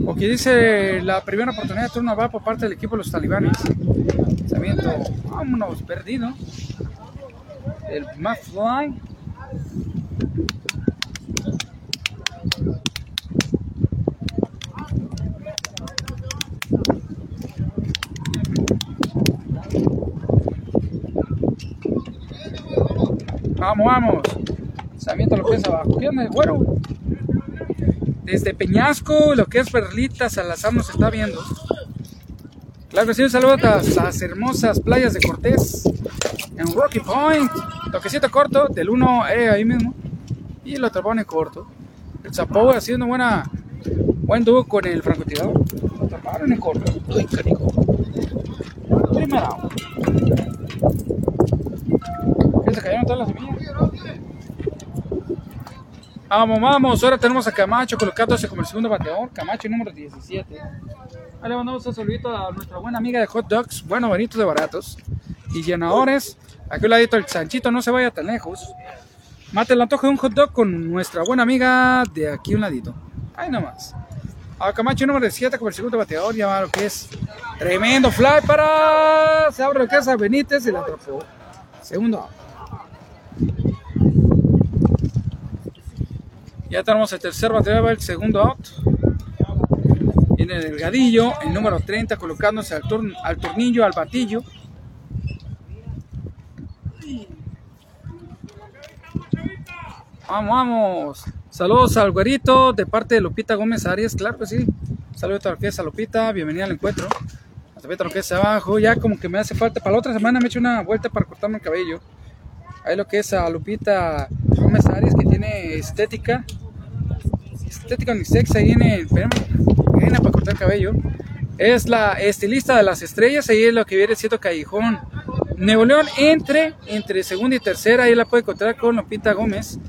O que dice la primera oportunidad de turno va por parte del equipo de los talibanes. Lanzamiento, vámonos, perdido. El Mafly. Vamos, vamos. Lanzamiento lo que es abajo. ¿Qué onda, güero? Desde Peñasco, lo que es Perlita, Salazar nos está viendo. Claro que sí, un saludo a las hermosas playas de Cortés, en Rocky Point. Toquecito corto, del 1 eh, ahí mismo. Y el otro pone corto. El Zapo haciendo buena, buen dúo con el francotirador. Lo atraparon en corto. Uy. Primera. ¿Qué se cayeron todas las semillas? Vamos, vamos. Ahora tenemos a Camacho colocándose como el segundo bateador. Camacho número 17. Ahí le mandamos un saludito a nuestra buena amiga de hot dogs. Bueno, bonitos de baratos. Y llenadores. Aquí un ladito el Sanchito, no se vaya tan lejos. Mate el antojo de un hot dog con nuestra buena amiga de aquí un ladito. Ahí nomás. A Camacho número 17 como el segundo bateador. Ya lo que es tremendo fly para. Se abre lo que es a Benítez y la atrapó. Segundo out. Ya tenemos el tercer bateador, el segundo out. Viene el delgadillo, el número 30, colocándose al, al tornillo, al batillo. Vamos, vamos. Saludos al güerito de parte de Lupita Gómez Arias, claro que sí. Saludos a lo que es a Lupita, bienvenida al encuentro. Hasta lo que es abajo, ya como que me hace falta. Para la otra semana me he hecho una vuelta para cortarme el cabello. Ahí lo que es a Lupita Gómez Arias, que tiene estética. Estética unisex, ahí espérame, viene para cortar el cabello. Es la estilista de las estrellas, ahí es lo que viene siendo Callejón. Nuevo León entre, entre segunda y tercera, ahí la puede encontrar con Lupita Gómez.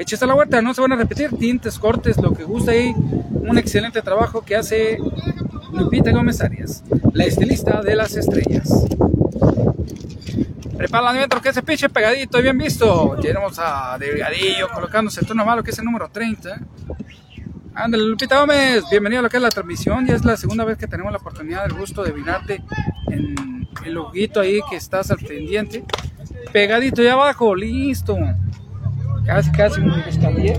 A la vuelta, no se van a repetir, tintes, cortes, lo que gusta ahí. Un excelente trabajo que hace Lupita Gómez Arias, la estilista de las estrellas. Prepara adentro que ese pinche pegadito y bien visto. Tenemos a Delgadillo colocándose el turno malo que es el número 30. Ándale, Lupita Gómez, bienvenido a lo que es la transmisión. Ya es la segunda vez que tenemos la oportunidad, el gusto de mirarte en el loguito ahí que estás al pendiente. Pegadito ya abajo, listo. Casi, casi un escalía.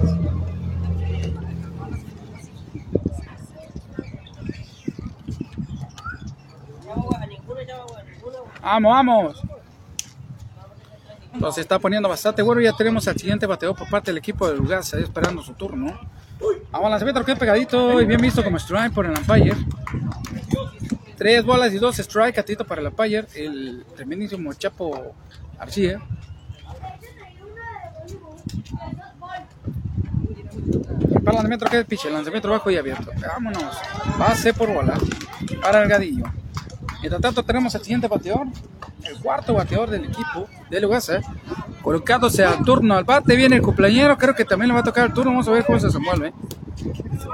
Vamos, vamos. Entonces está poniendo bastante bueno. Ya tenemos al siguiente bateador por parte del equipo de lugar. Se esperando su turno. Vamos, lanzamiento que pegadito y bien visto como strike por el umpire. Tres bolas y dos strike, atito para el umpire. El tremendísimo Chapo Arcía. Para el lanzamiento que es piche, el lanzamiento bajo y abierto. Vámonos. Base por bola para el gadillo. Mientras tanto tenemos al siguiente bateador, el cuarto bateador del equipo del Ugasa, colocándose al turno al bate, viene el cumpleañero, creo que también le va a tocar el turno, vamos a ver cómo se desenvuelve.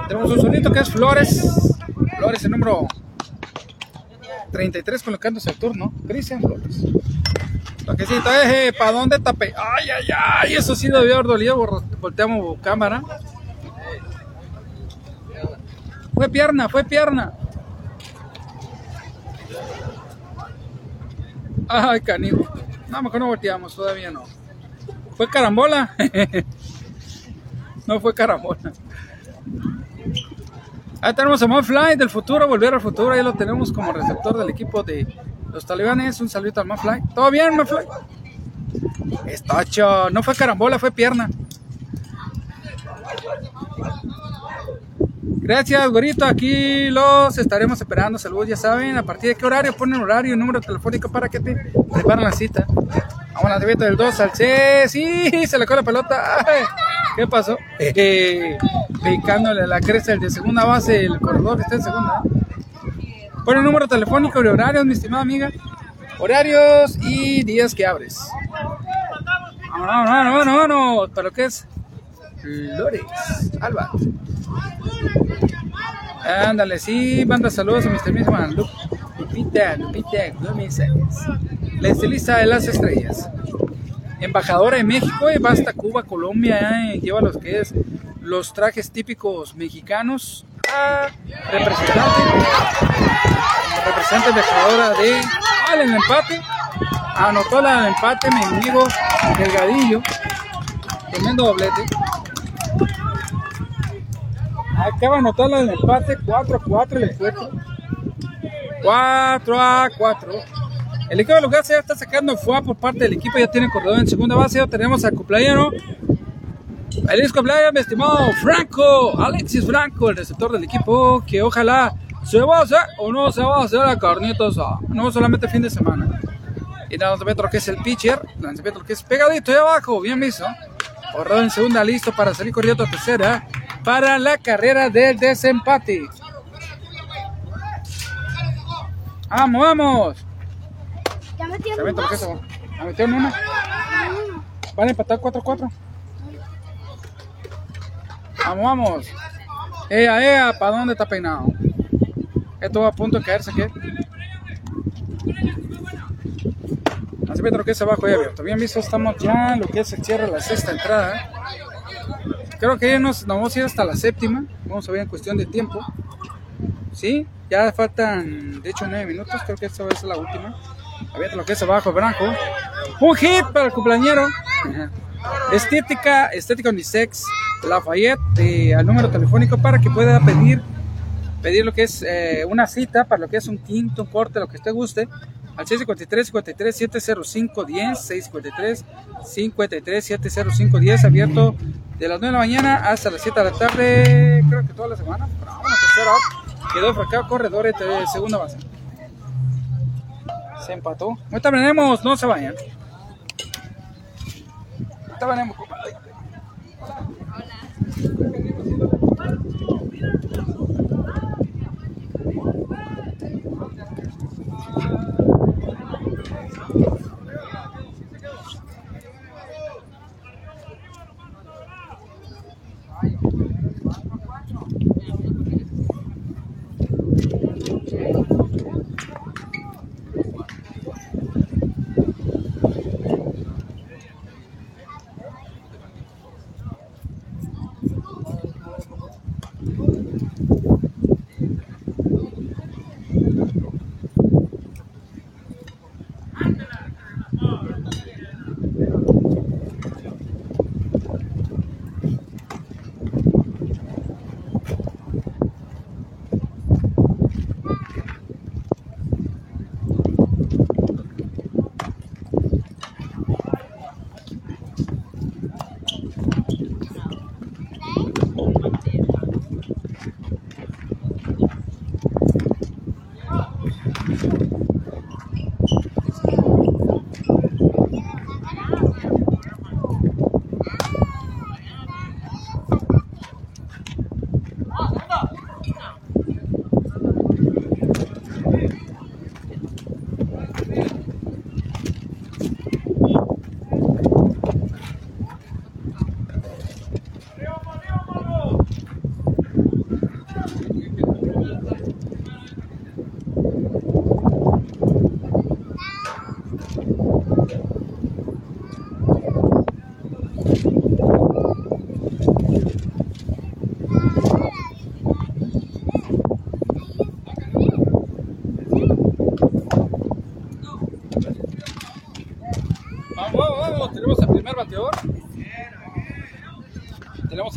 Tenemos un solito que es Flores, Flores el número 33 colocándose al turno, Cristian Flores. Toquecito, eje, ¿para dónde tapé? Ay, ay, ay, eso sí debió haber dolido, volteamos cámara. Fue pierna, fue pierna. Ay, canijo. No, mejor no volteamos, todavía no. ¿Fue carambola? [laughs] no fue carambola. Ahí tenemos a Fly del futuro, volver al futuro. Ahí lo tenemos como receptor del equipo de los talibanes. Un saludo al Fly. ¿Todo bien, Fly? Estacho. No fue carambola, fue pierna. Gracias, gorito. Aquí los estaremos esperando. Saludos, ya saben. ¿A partir de qué horario? Ponen horario y número telefónico para que te preparen la cita. A la debeta del 2 al C. Sí, se le coge la pelota. Ay, ¿Qué pasó? Eh, picándole la cresta el de segunda base, el corredor que está en segunda. Pon el número telefónico y horarios, mi estimada amiga. Horarios y días que abres. Vámonos, vámonos, vámonos. Para lo que es Flores, Alba. Ándale, sí, manda saludos a Mr. Misman, Lupita, Lupita Gómez la estilista de las estrellas. Embajadora de México, y va hasta Cuba, Colombia, eh, lleva los que es los trajes típicos mexicanos. representante, representante dejadora de al el empate. Anotó la del empate mi amigo Delgadillo. Tremendo doblete. Acaba de anotar la del empate 4 a 4 el encuentro. 4 a 4. El equipo de Lugar ya está sacando FUA por parte del equipo, ya tiene corredor en segunda base, ya tenemos al cumpleaños. Feliz cumpleaños, mi estimado Franco, Alexis Franco, el receptor del equipo, que ojalá se va a hacer o no se va a hacer la carnitos, no solamente fin de semana. Y lo que es el pitcher, lo que es pegadito ahí abajo, bien visto. Corredor en segunda, listo para salir corriendo a tercera para la carrera del desempate. Vamos, vamos. Ya metieron dos. ¿La metieron una? Van a empatar 4-4. Vamos, vamos. Ea, ea, ¿para dónde está peinado? Esto va a punto de caerse aquí. Así que lo que es abajo y abierto. Bien visto, estamos ya en lo que es el cierre de la sexta entrada. Creo que ya nos, nos vamos a ir hasta la séptima. Vamos a ver en cuestión de tiempo. Sí, ya faltan de hecho nueve minutos. Creo que esta va a ser la última. Abierto lo que es abajo, Branco. Un hit para el cumpleañero. Estética, estética unisex, Lafayette, al número telefónico para que pueda pedir, pedir lo que es eh, una cita para lo que es un quinto, un corte, lo que usted guste, al 653 53 705 10 653 53 705 10 abierto de las 9 de la mañana hasta las 7 de la tarde, creo que toda la semana, pero vamos a tercera quedó fracado corredor de segunda base. Se empató. Ahorita venemos, no se vayan.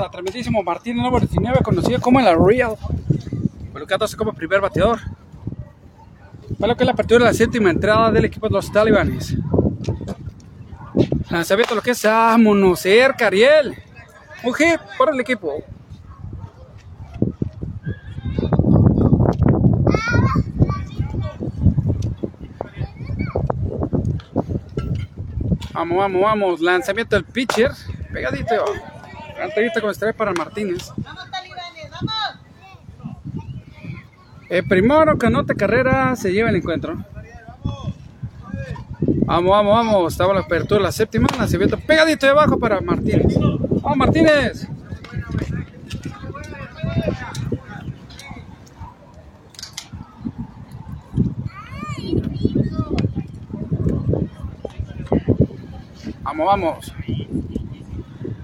A tremendísimo Martín, número 19, conocido como el Real. Colocándose como primer bateador. Para lo que es la apertura de la séptima entrada del equipo de los talibanes. Lanzamiento lo que es vámonos, cerca, Ariel. Un hit por el equipo. Vamos, vamos, vamos. Lanzamiento del pitcher. Pegadito. Entrevista con estrella para Martínez. El primero que anote carrera se lleva el encuentro. Vamos, vamos, vamos. Estaba la apertura de la séptima. Lanzamiento pegadito de abajo para Martínez. ¡Vamos, Martínez! Vamos, vamos.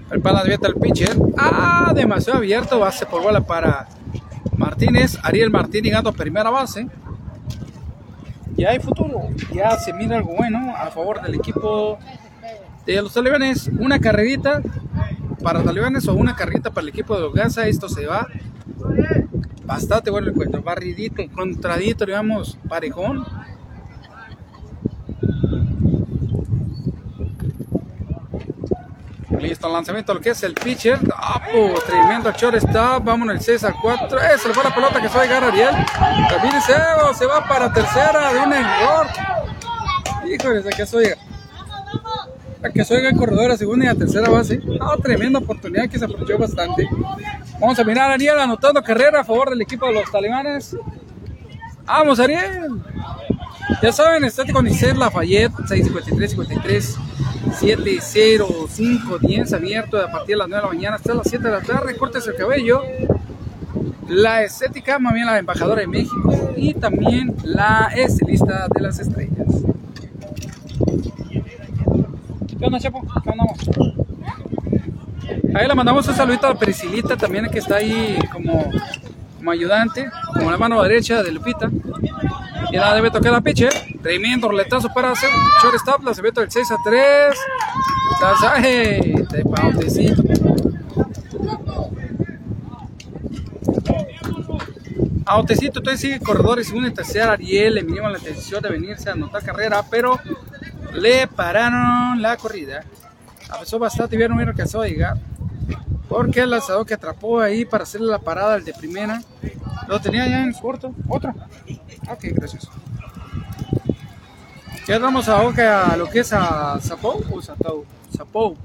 Prepara abierta el pitcher. Ah, demasiado abierto. Base por bola para Martínez, Ariel Martínez llegando a primera base. Ya hay futuro, ya se mira algo bueno a favor del equipo de los talibanes. Una carrerita para los talibanes o una carrerita para el equipo de los Gaza. Esto se va bastante bueno el encuentro, barridito, encontradito, digamos, parejón. Listo, lanzamiento, lo que es el pitcher. Ah, pues, tremendo shortstop. Vámonos el 6 al 4. Eh, se le fue la pelota que se va a llegar Ariel. También se, se va para tercera de un error. Híjole, que eso llega. A que soy el corredor a segunda y a tercera base. Ah, tremenda oportunidad que se aprovechó bastante. Vamos a mirar a Ariel anotando carrera a favor del equipo de los talibanes. Vamos, Ariel. Ya saben, está con Lafayette, 653-53. 7, 0, 5, 10 abierto a partir de las 9 de la mañana hasta las 7 de la tarde. Cortes el cabello. La estética, más bien la embajadora de México y también la estilista de las estrellas. ¿Qué onda, Chapo? ¿Qué andamos? Ahí le mandamos un saludito a la Priscilita también que está ahí como, como ayudante, como la mano derecha de Lupita. Y la debe tocar la pitcher. Tremendo roletazo para hacer shortstop. La se del 6 a 3. Tasaje de pautecito. Autecito, entonces sigue corredores, segunda y tercera. Ariel le minimos la decisión de venirse a anotar carrera, pero le pararon la corrida. Avanzó bastante bien, no hubiera alcanzado a llegar. Porque el lanzador que atrapó ahí para hacerle la parada al de primera lo tenía ya en corto. Otro. Ok, gracias. Ya damos a, a lo que es a Zapou o Satou. Zapou,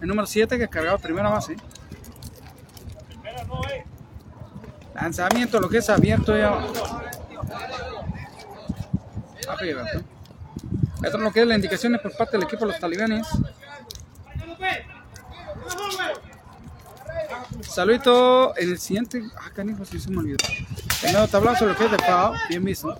el número 7 que cargaba primera base. Lanzamiento, lo que es abierto ya. Esto es lo que es las indicaciones por parte del equipo de los talibanes. Saludito en el siguiente. Ah, canijo, si se me olvidó. El nuevo tablazo, lo que es de Pau, bien visto.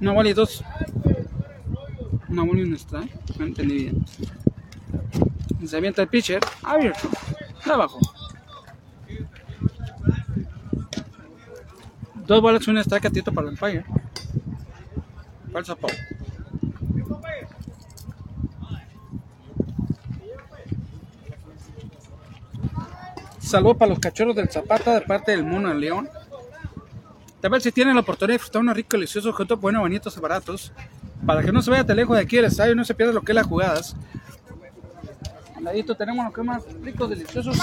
Una bola dos. Una bola y un strike. No entendí bien. Se avienta el pitcher. Abierto. Trabajo. Dos bolas y un strike atito para el Empire. Falsa Pau. Salvo para los cachorros del Zapata de parte del Mono del León. También si tienen la oportunidad de disfrutar unos ricos, deliciosos objetos buenos, bonitos y baratos. Para que no se vaya tan lejos de aquí del estadio y no se pierda lo que es las jugadas. Al ladito tenemos los que más ricos, deliciosos.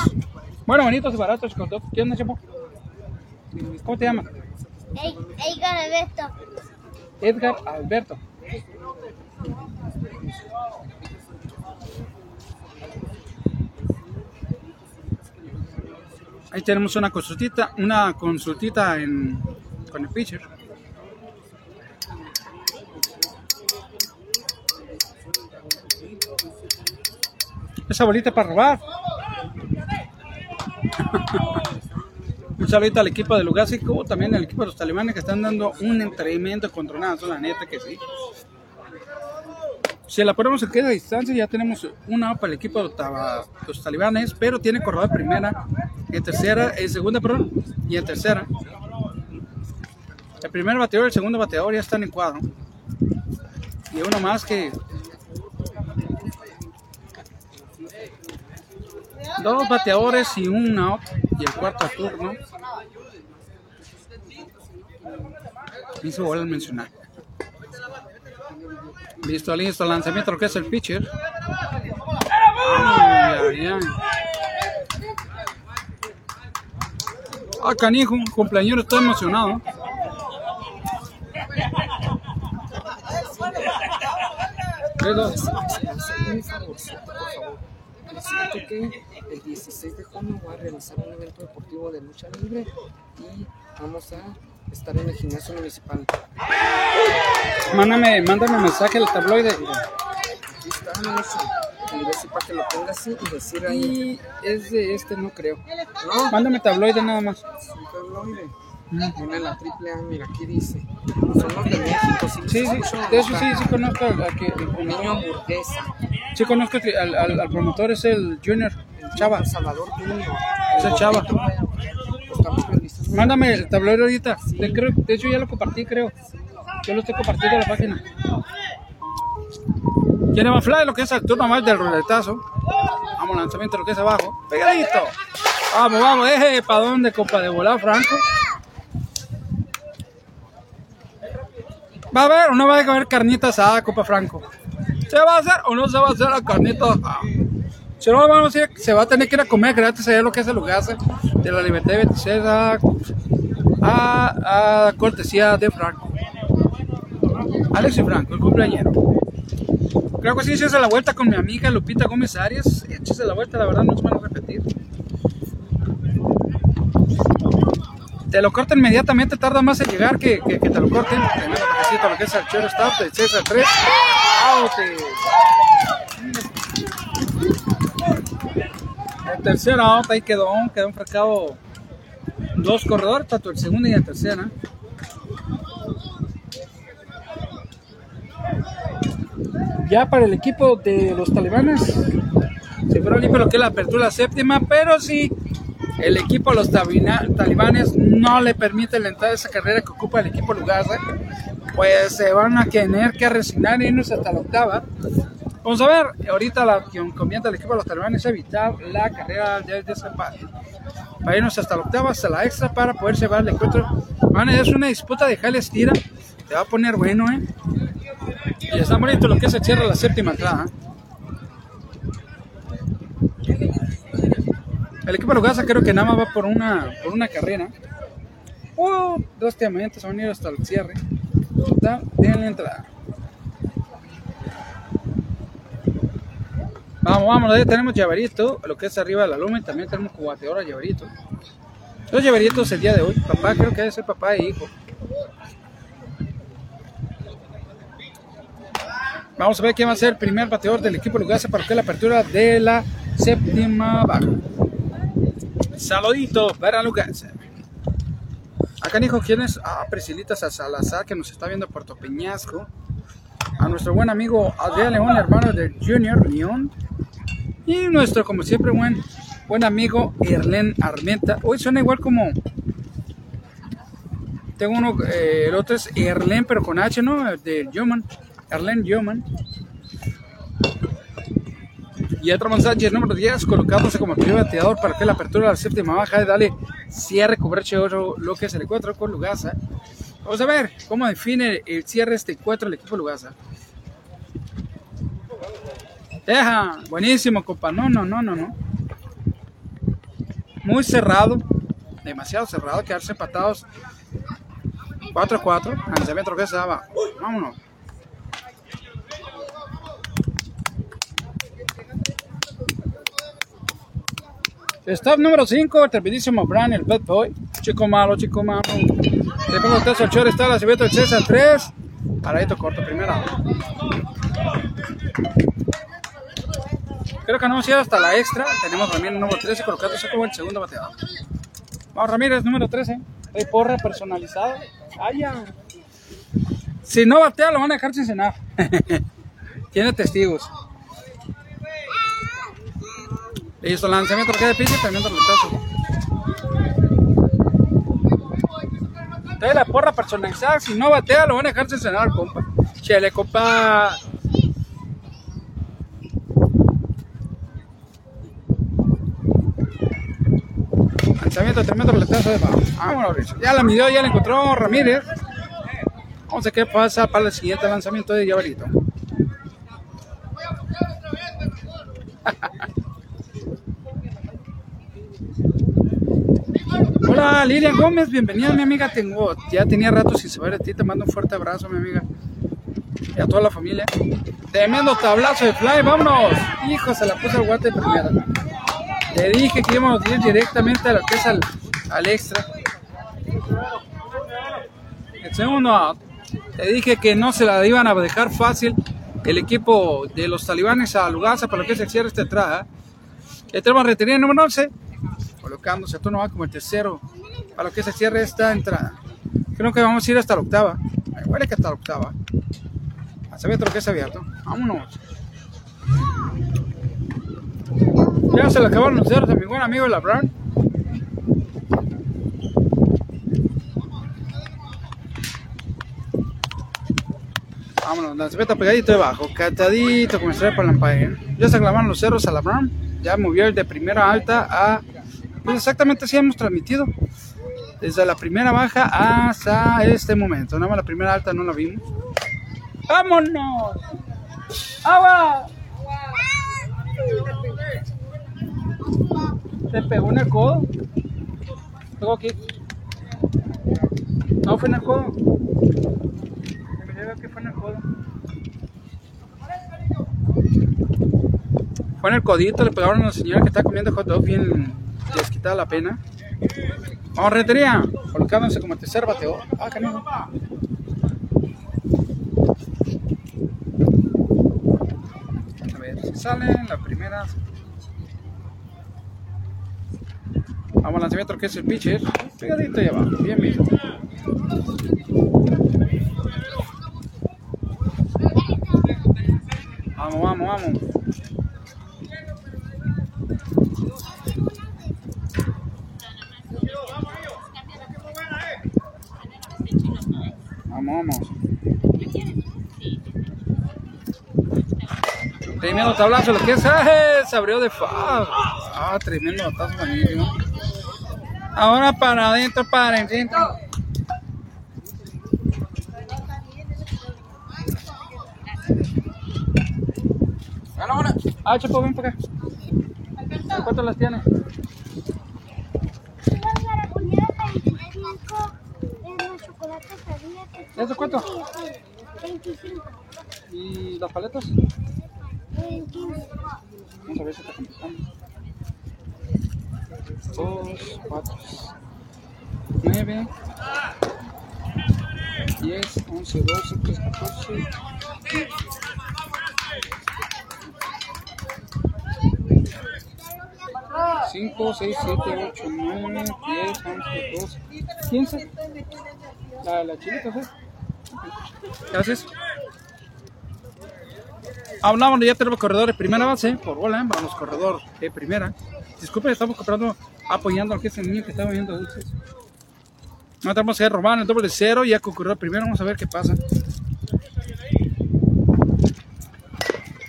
Bueno, bonitos y baratos. ¿Qué onda, Chapo? ¿Cómo te llamas? Edgar Alberto. Edgar Alberto. Ahí tenemos una consultita, una consultita en, con el pitcher. Esa bolita para robar. [laughs] Un saludito al equipo de Lugasi, como también al equipo de los talibanes que están dando un tremendo controlado, la neta que sí. Si la ponemos en queda distancia, ya tenemos una para el equipo de los talibanes, pero tiene corredor primera, en tercera, en segunda, perdón, y en tercera. El primer bateador y el segundo bateador ya están en cuadro. Y uno más que. Dos bateadores y un out. Y el cuarto turno. se vuelve a mencionar. Listo, listo, lanzamiento, lo que es el pitcher. Ay. Ah, canijo, un cumpleañero está emocionado. Que el 16 de junio voy a realizar un evento deportivo de lucha libre y vamos a estar en el gimnasio municipal. Mándame, mándame mensaje al tabloide. Aquí está, Y para que lo pongas así y decir ahí. Y es de este, no creo. No, Mándame tabloide nada más. un tabloide. Viene la triple A, mira, aquí dice. Son los de México, sí. Sí, sí, de eso sí, sí conozco que, Un niño hamburguesa. sí conozco al, al, al promotor es el Junior, Chava. Salvador Junior. Es el Chava. Mándame el tablero ahorita. De, creo, de hecho ya lo compartí, creo. Yo lo estoy compartiendo en la página. ¿Quién va a fly? Lo que es el turno más del ruletazo. Vamos, lanzamiento lo que es abajo. Pegadito. Vamos, vamos, deje para dónde, compa, de volar, Franco. ¿Va a haber o no va a haber carnita asada, compa Franco? ¿Se va a hacer o no se va a hacer la carnita asada? Si no, vamos a se va a tener que ir a comer gratis allá lo que es el lugar de la Libertad 26 a, a, a cortesía de Franco. Alex y Franco, el cumpleañero. Creo que sí, échese la vuelta con mi amiga Lupita Gómez Arias. Échese la vuelta, la verdad, no se van repetir. Te lo cortan inmediatamente, tarda más en llegar que, que, te lo corten. Necesito lo que es el shortstop del 6 a 3. Out. El tercer out, ahí quedó, quedó enfrascado dos corredores, tanto el segundo y el tercero. Ya para el equipo de los talibanes, se fueron limpio lo que es la apertura séptima, pero sí, el equipo de los talibanes no le permite la entrada de esa carrera que ocupa el equipo Lugarza, pues se van a tener que resignar y irnos hasta la octava. Vamos a ver, ahorita la que comienza el equipo de los talibanes es evitar la carrera de desempate. Para irnos hasta la octava, hasta la extra para poder llevar el encuentro. A es una disputa de jales tira. Se va a poner bueno, ¿eh? Y está bonito lo que se cierra la séptima entrada. ¿eh? El equipo de Lugasa creo que nada más va por una, por una carrera. Oh, dos diamantes van a ir hasta el cierre. Está bien la entrada. Vamos, vamos, ahí tenemos llaverito, lo que es arriba de la loma también tenemos cubateadora llaverito. Dos llaveritos el día de hoy. Papá, creo que debe ser papá e hijo. Vamos a ver quién va a ser el primer bateador del equipo Lugasa para que la apertura de la séptima baja. Saludito para Lugasa. Acá dijo quién es. Ah, Priscilita Salazar que nos está viendo Puerto Peñasco. A nuestro buen amigo Adrián León, hermano de Junior León. Y nuestro, como siempre, buen, buen amigo Erlen Armenta. Hoy suena igual como. Tengo uno, eh, el otro es Erlen, pero con H, ¿no? De Yoman. Erlen Yoman. Y otro Sánchez, número 10, colocándose como primer bateador para que la apertura de la séptima baja dale cierre, coberche oro, lo que es el encuentro con Lugasa. Vamos a ver cómo define el cierre este encuentro el equipo Lugasa. Deja, buenísimo, compa. No, no, no, no, no. Muy cerrado, demasiado cerrado, quedarse empatados 4 a 4. Lanzamiento que se daba. Vámonos. Stop número 5, el trepidísimo Brian, el bad boy. Chico malo, chico malo. Le pongo tres al short, está la cebeta el César 3. Paradito corto, primera. Creo que no a ir hasta la extra. Tenemos Ramírez número 13 colocándose como el segundo bateador. Vamos, Ramírez número 13. Hay porra personalizada. Ay. Si no batea, lo van a dejar sin cenar. [laughs] Tiene testigos. Listo, lanzamiento de y también retazo. Entonces la porra personalizada, si no batea, lo van a dejar cenar, compa. Chele, compa. Lanzamiento tremendo roletazo de bajo. Vámonos, Rich. Ya la midió, ya la encontró Ramírez. Vamos a ver qué pasa para el siguiente lanzamiento de Llaverito. Hola Lilian Gómez, bienvenida mi amiga. Tengo, ya tenía rato sin saber de ti, te mando un fuerte abrazo, mi amiga. Y a toda la familia. Tremendo tablazo de fly, vámonos. Hijo, se la puse al guate de primera. Le dije que íbamos a ir directamente a lo que es al, extra. El segundo. Le dije que no se la iban a dejar fácil el equipo de los talibanes a Lugasa para lo que es el cierre esta entrada. El tenemos retenida número 11, colocándose a turno va como el tercero para lo que es el cierre esta entrada. Creo que vamos a ir hasta la octava. Huele que hasta la octava. Se ve otro que es abierto. Vámonos. Ya se le acabaron los ceros a mi buen amigo Labran. Vámonos, la cebeta pegadito debajo, catadito como para la Empire. Ya se clavaron los cerros a Labran. Ya movió el de primera alta a. Pues exactamente así hemos transmitido. Desde la primera baja hasta este momento. Nada más la primera alta no la vimos. ¡Vámonos! ¡Agua! ¿Te pegó en el codo? ¿Pegó aquí? No, fue en el codo. Me llega que fue en el codo. Fue en el codito, le pegaron a la señora que está comiendo hot dog bien desquitada la pena. Vamos, retería, colocándose como tercer bateo. Ah, canijo. A ver, si sale la primera. Vamos, lanzamiento que es el pitcher. Pegadito ahí abajo, bien mismo. Vamos, vamos. Vamos, vamos. Tremendo tablazo, lo que es, ¡eh! se abrió de fa. Ah, tremendo batazo buenísimo. Ahora para adentro, para adentro. Ah, Chapo, ven para acá. ¿Cuántas las tiene? Las garaponeras 25 en los chocolates sabía que ¿Eso cuánto? 25. ¿Y las paletas? En 15. Vamos a ver si está contestando. Dos, cuatro, nueve, diez, once, doce, tres, catorce. Cinco, seis, siete, ocho, nueve, diez, once, doce, quince. La, la chilita, ¿sí? Gracias. Hablamos, ya tenemos corredores primera base, por bola, vamos corredor de primera. Disculpen, estamos comprando, apoyando al que niño que está viendo dulces. No tenemos que robar el doble de cero, ya con corredor primero, vamos a ver qué pasa.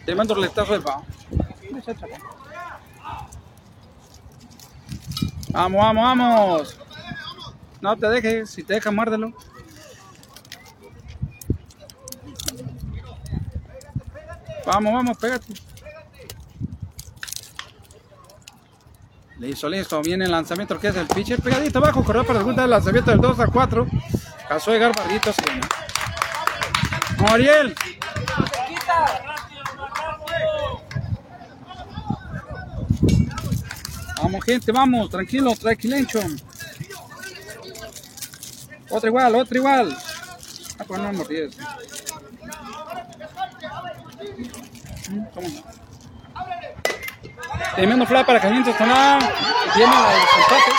Te mando el letazo del bajo. Vamos, vamos, vamos. No te dejes, si te deja, muérdelo. Vamos, vamos, pégate. Listo, listo. Viene el lanzamiento que es el pitcher pegadito abajo. Corrió para segunda el lanzamiento del 2 a 4. Caso de Garbarrito. Sí. Ariel. Vamos, gente, vamos. Tranquilo, tranquilencho. Otra igual, otra igual. Ah, pues no me ríes. ¿Cómo no? Tremendo fly para Calientes Tonal. Viene la del empate.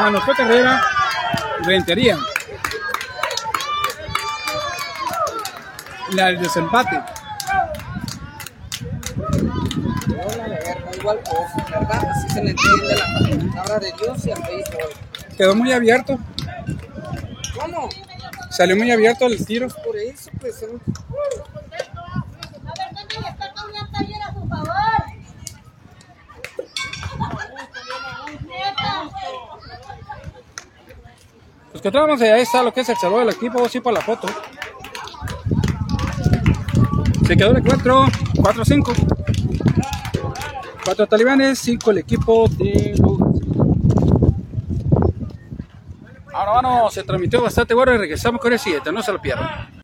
Bueno, fue carrera. Rentería. La del desempate. Igual de. Quedó muy abierto. ¿Cómo? Salió muy abierto el tiro. Por eso, pues. Neta. Pues que traemos ahí está lo que es el saludo del equipo, sí para la foto. Se quedó de 4, 4 5. 4 talibanes, 5 el equipo de Ahora, bueno, se transmitió bastante bueno y regresamos con el siguiente, no se lo pierdan.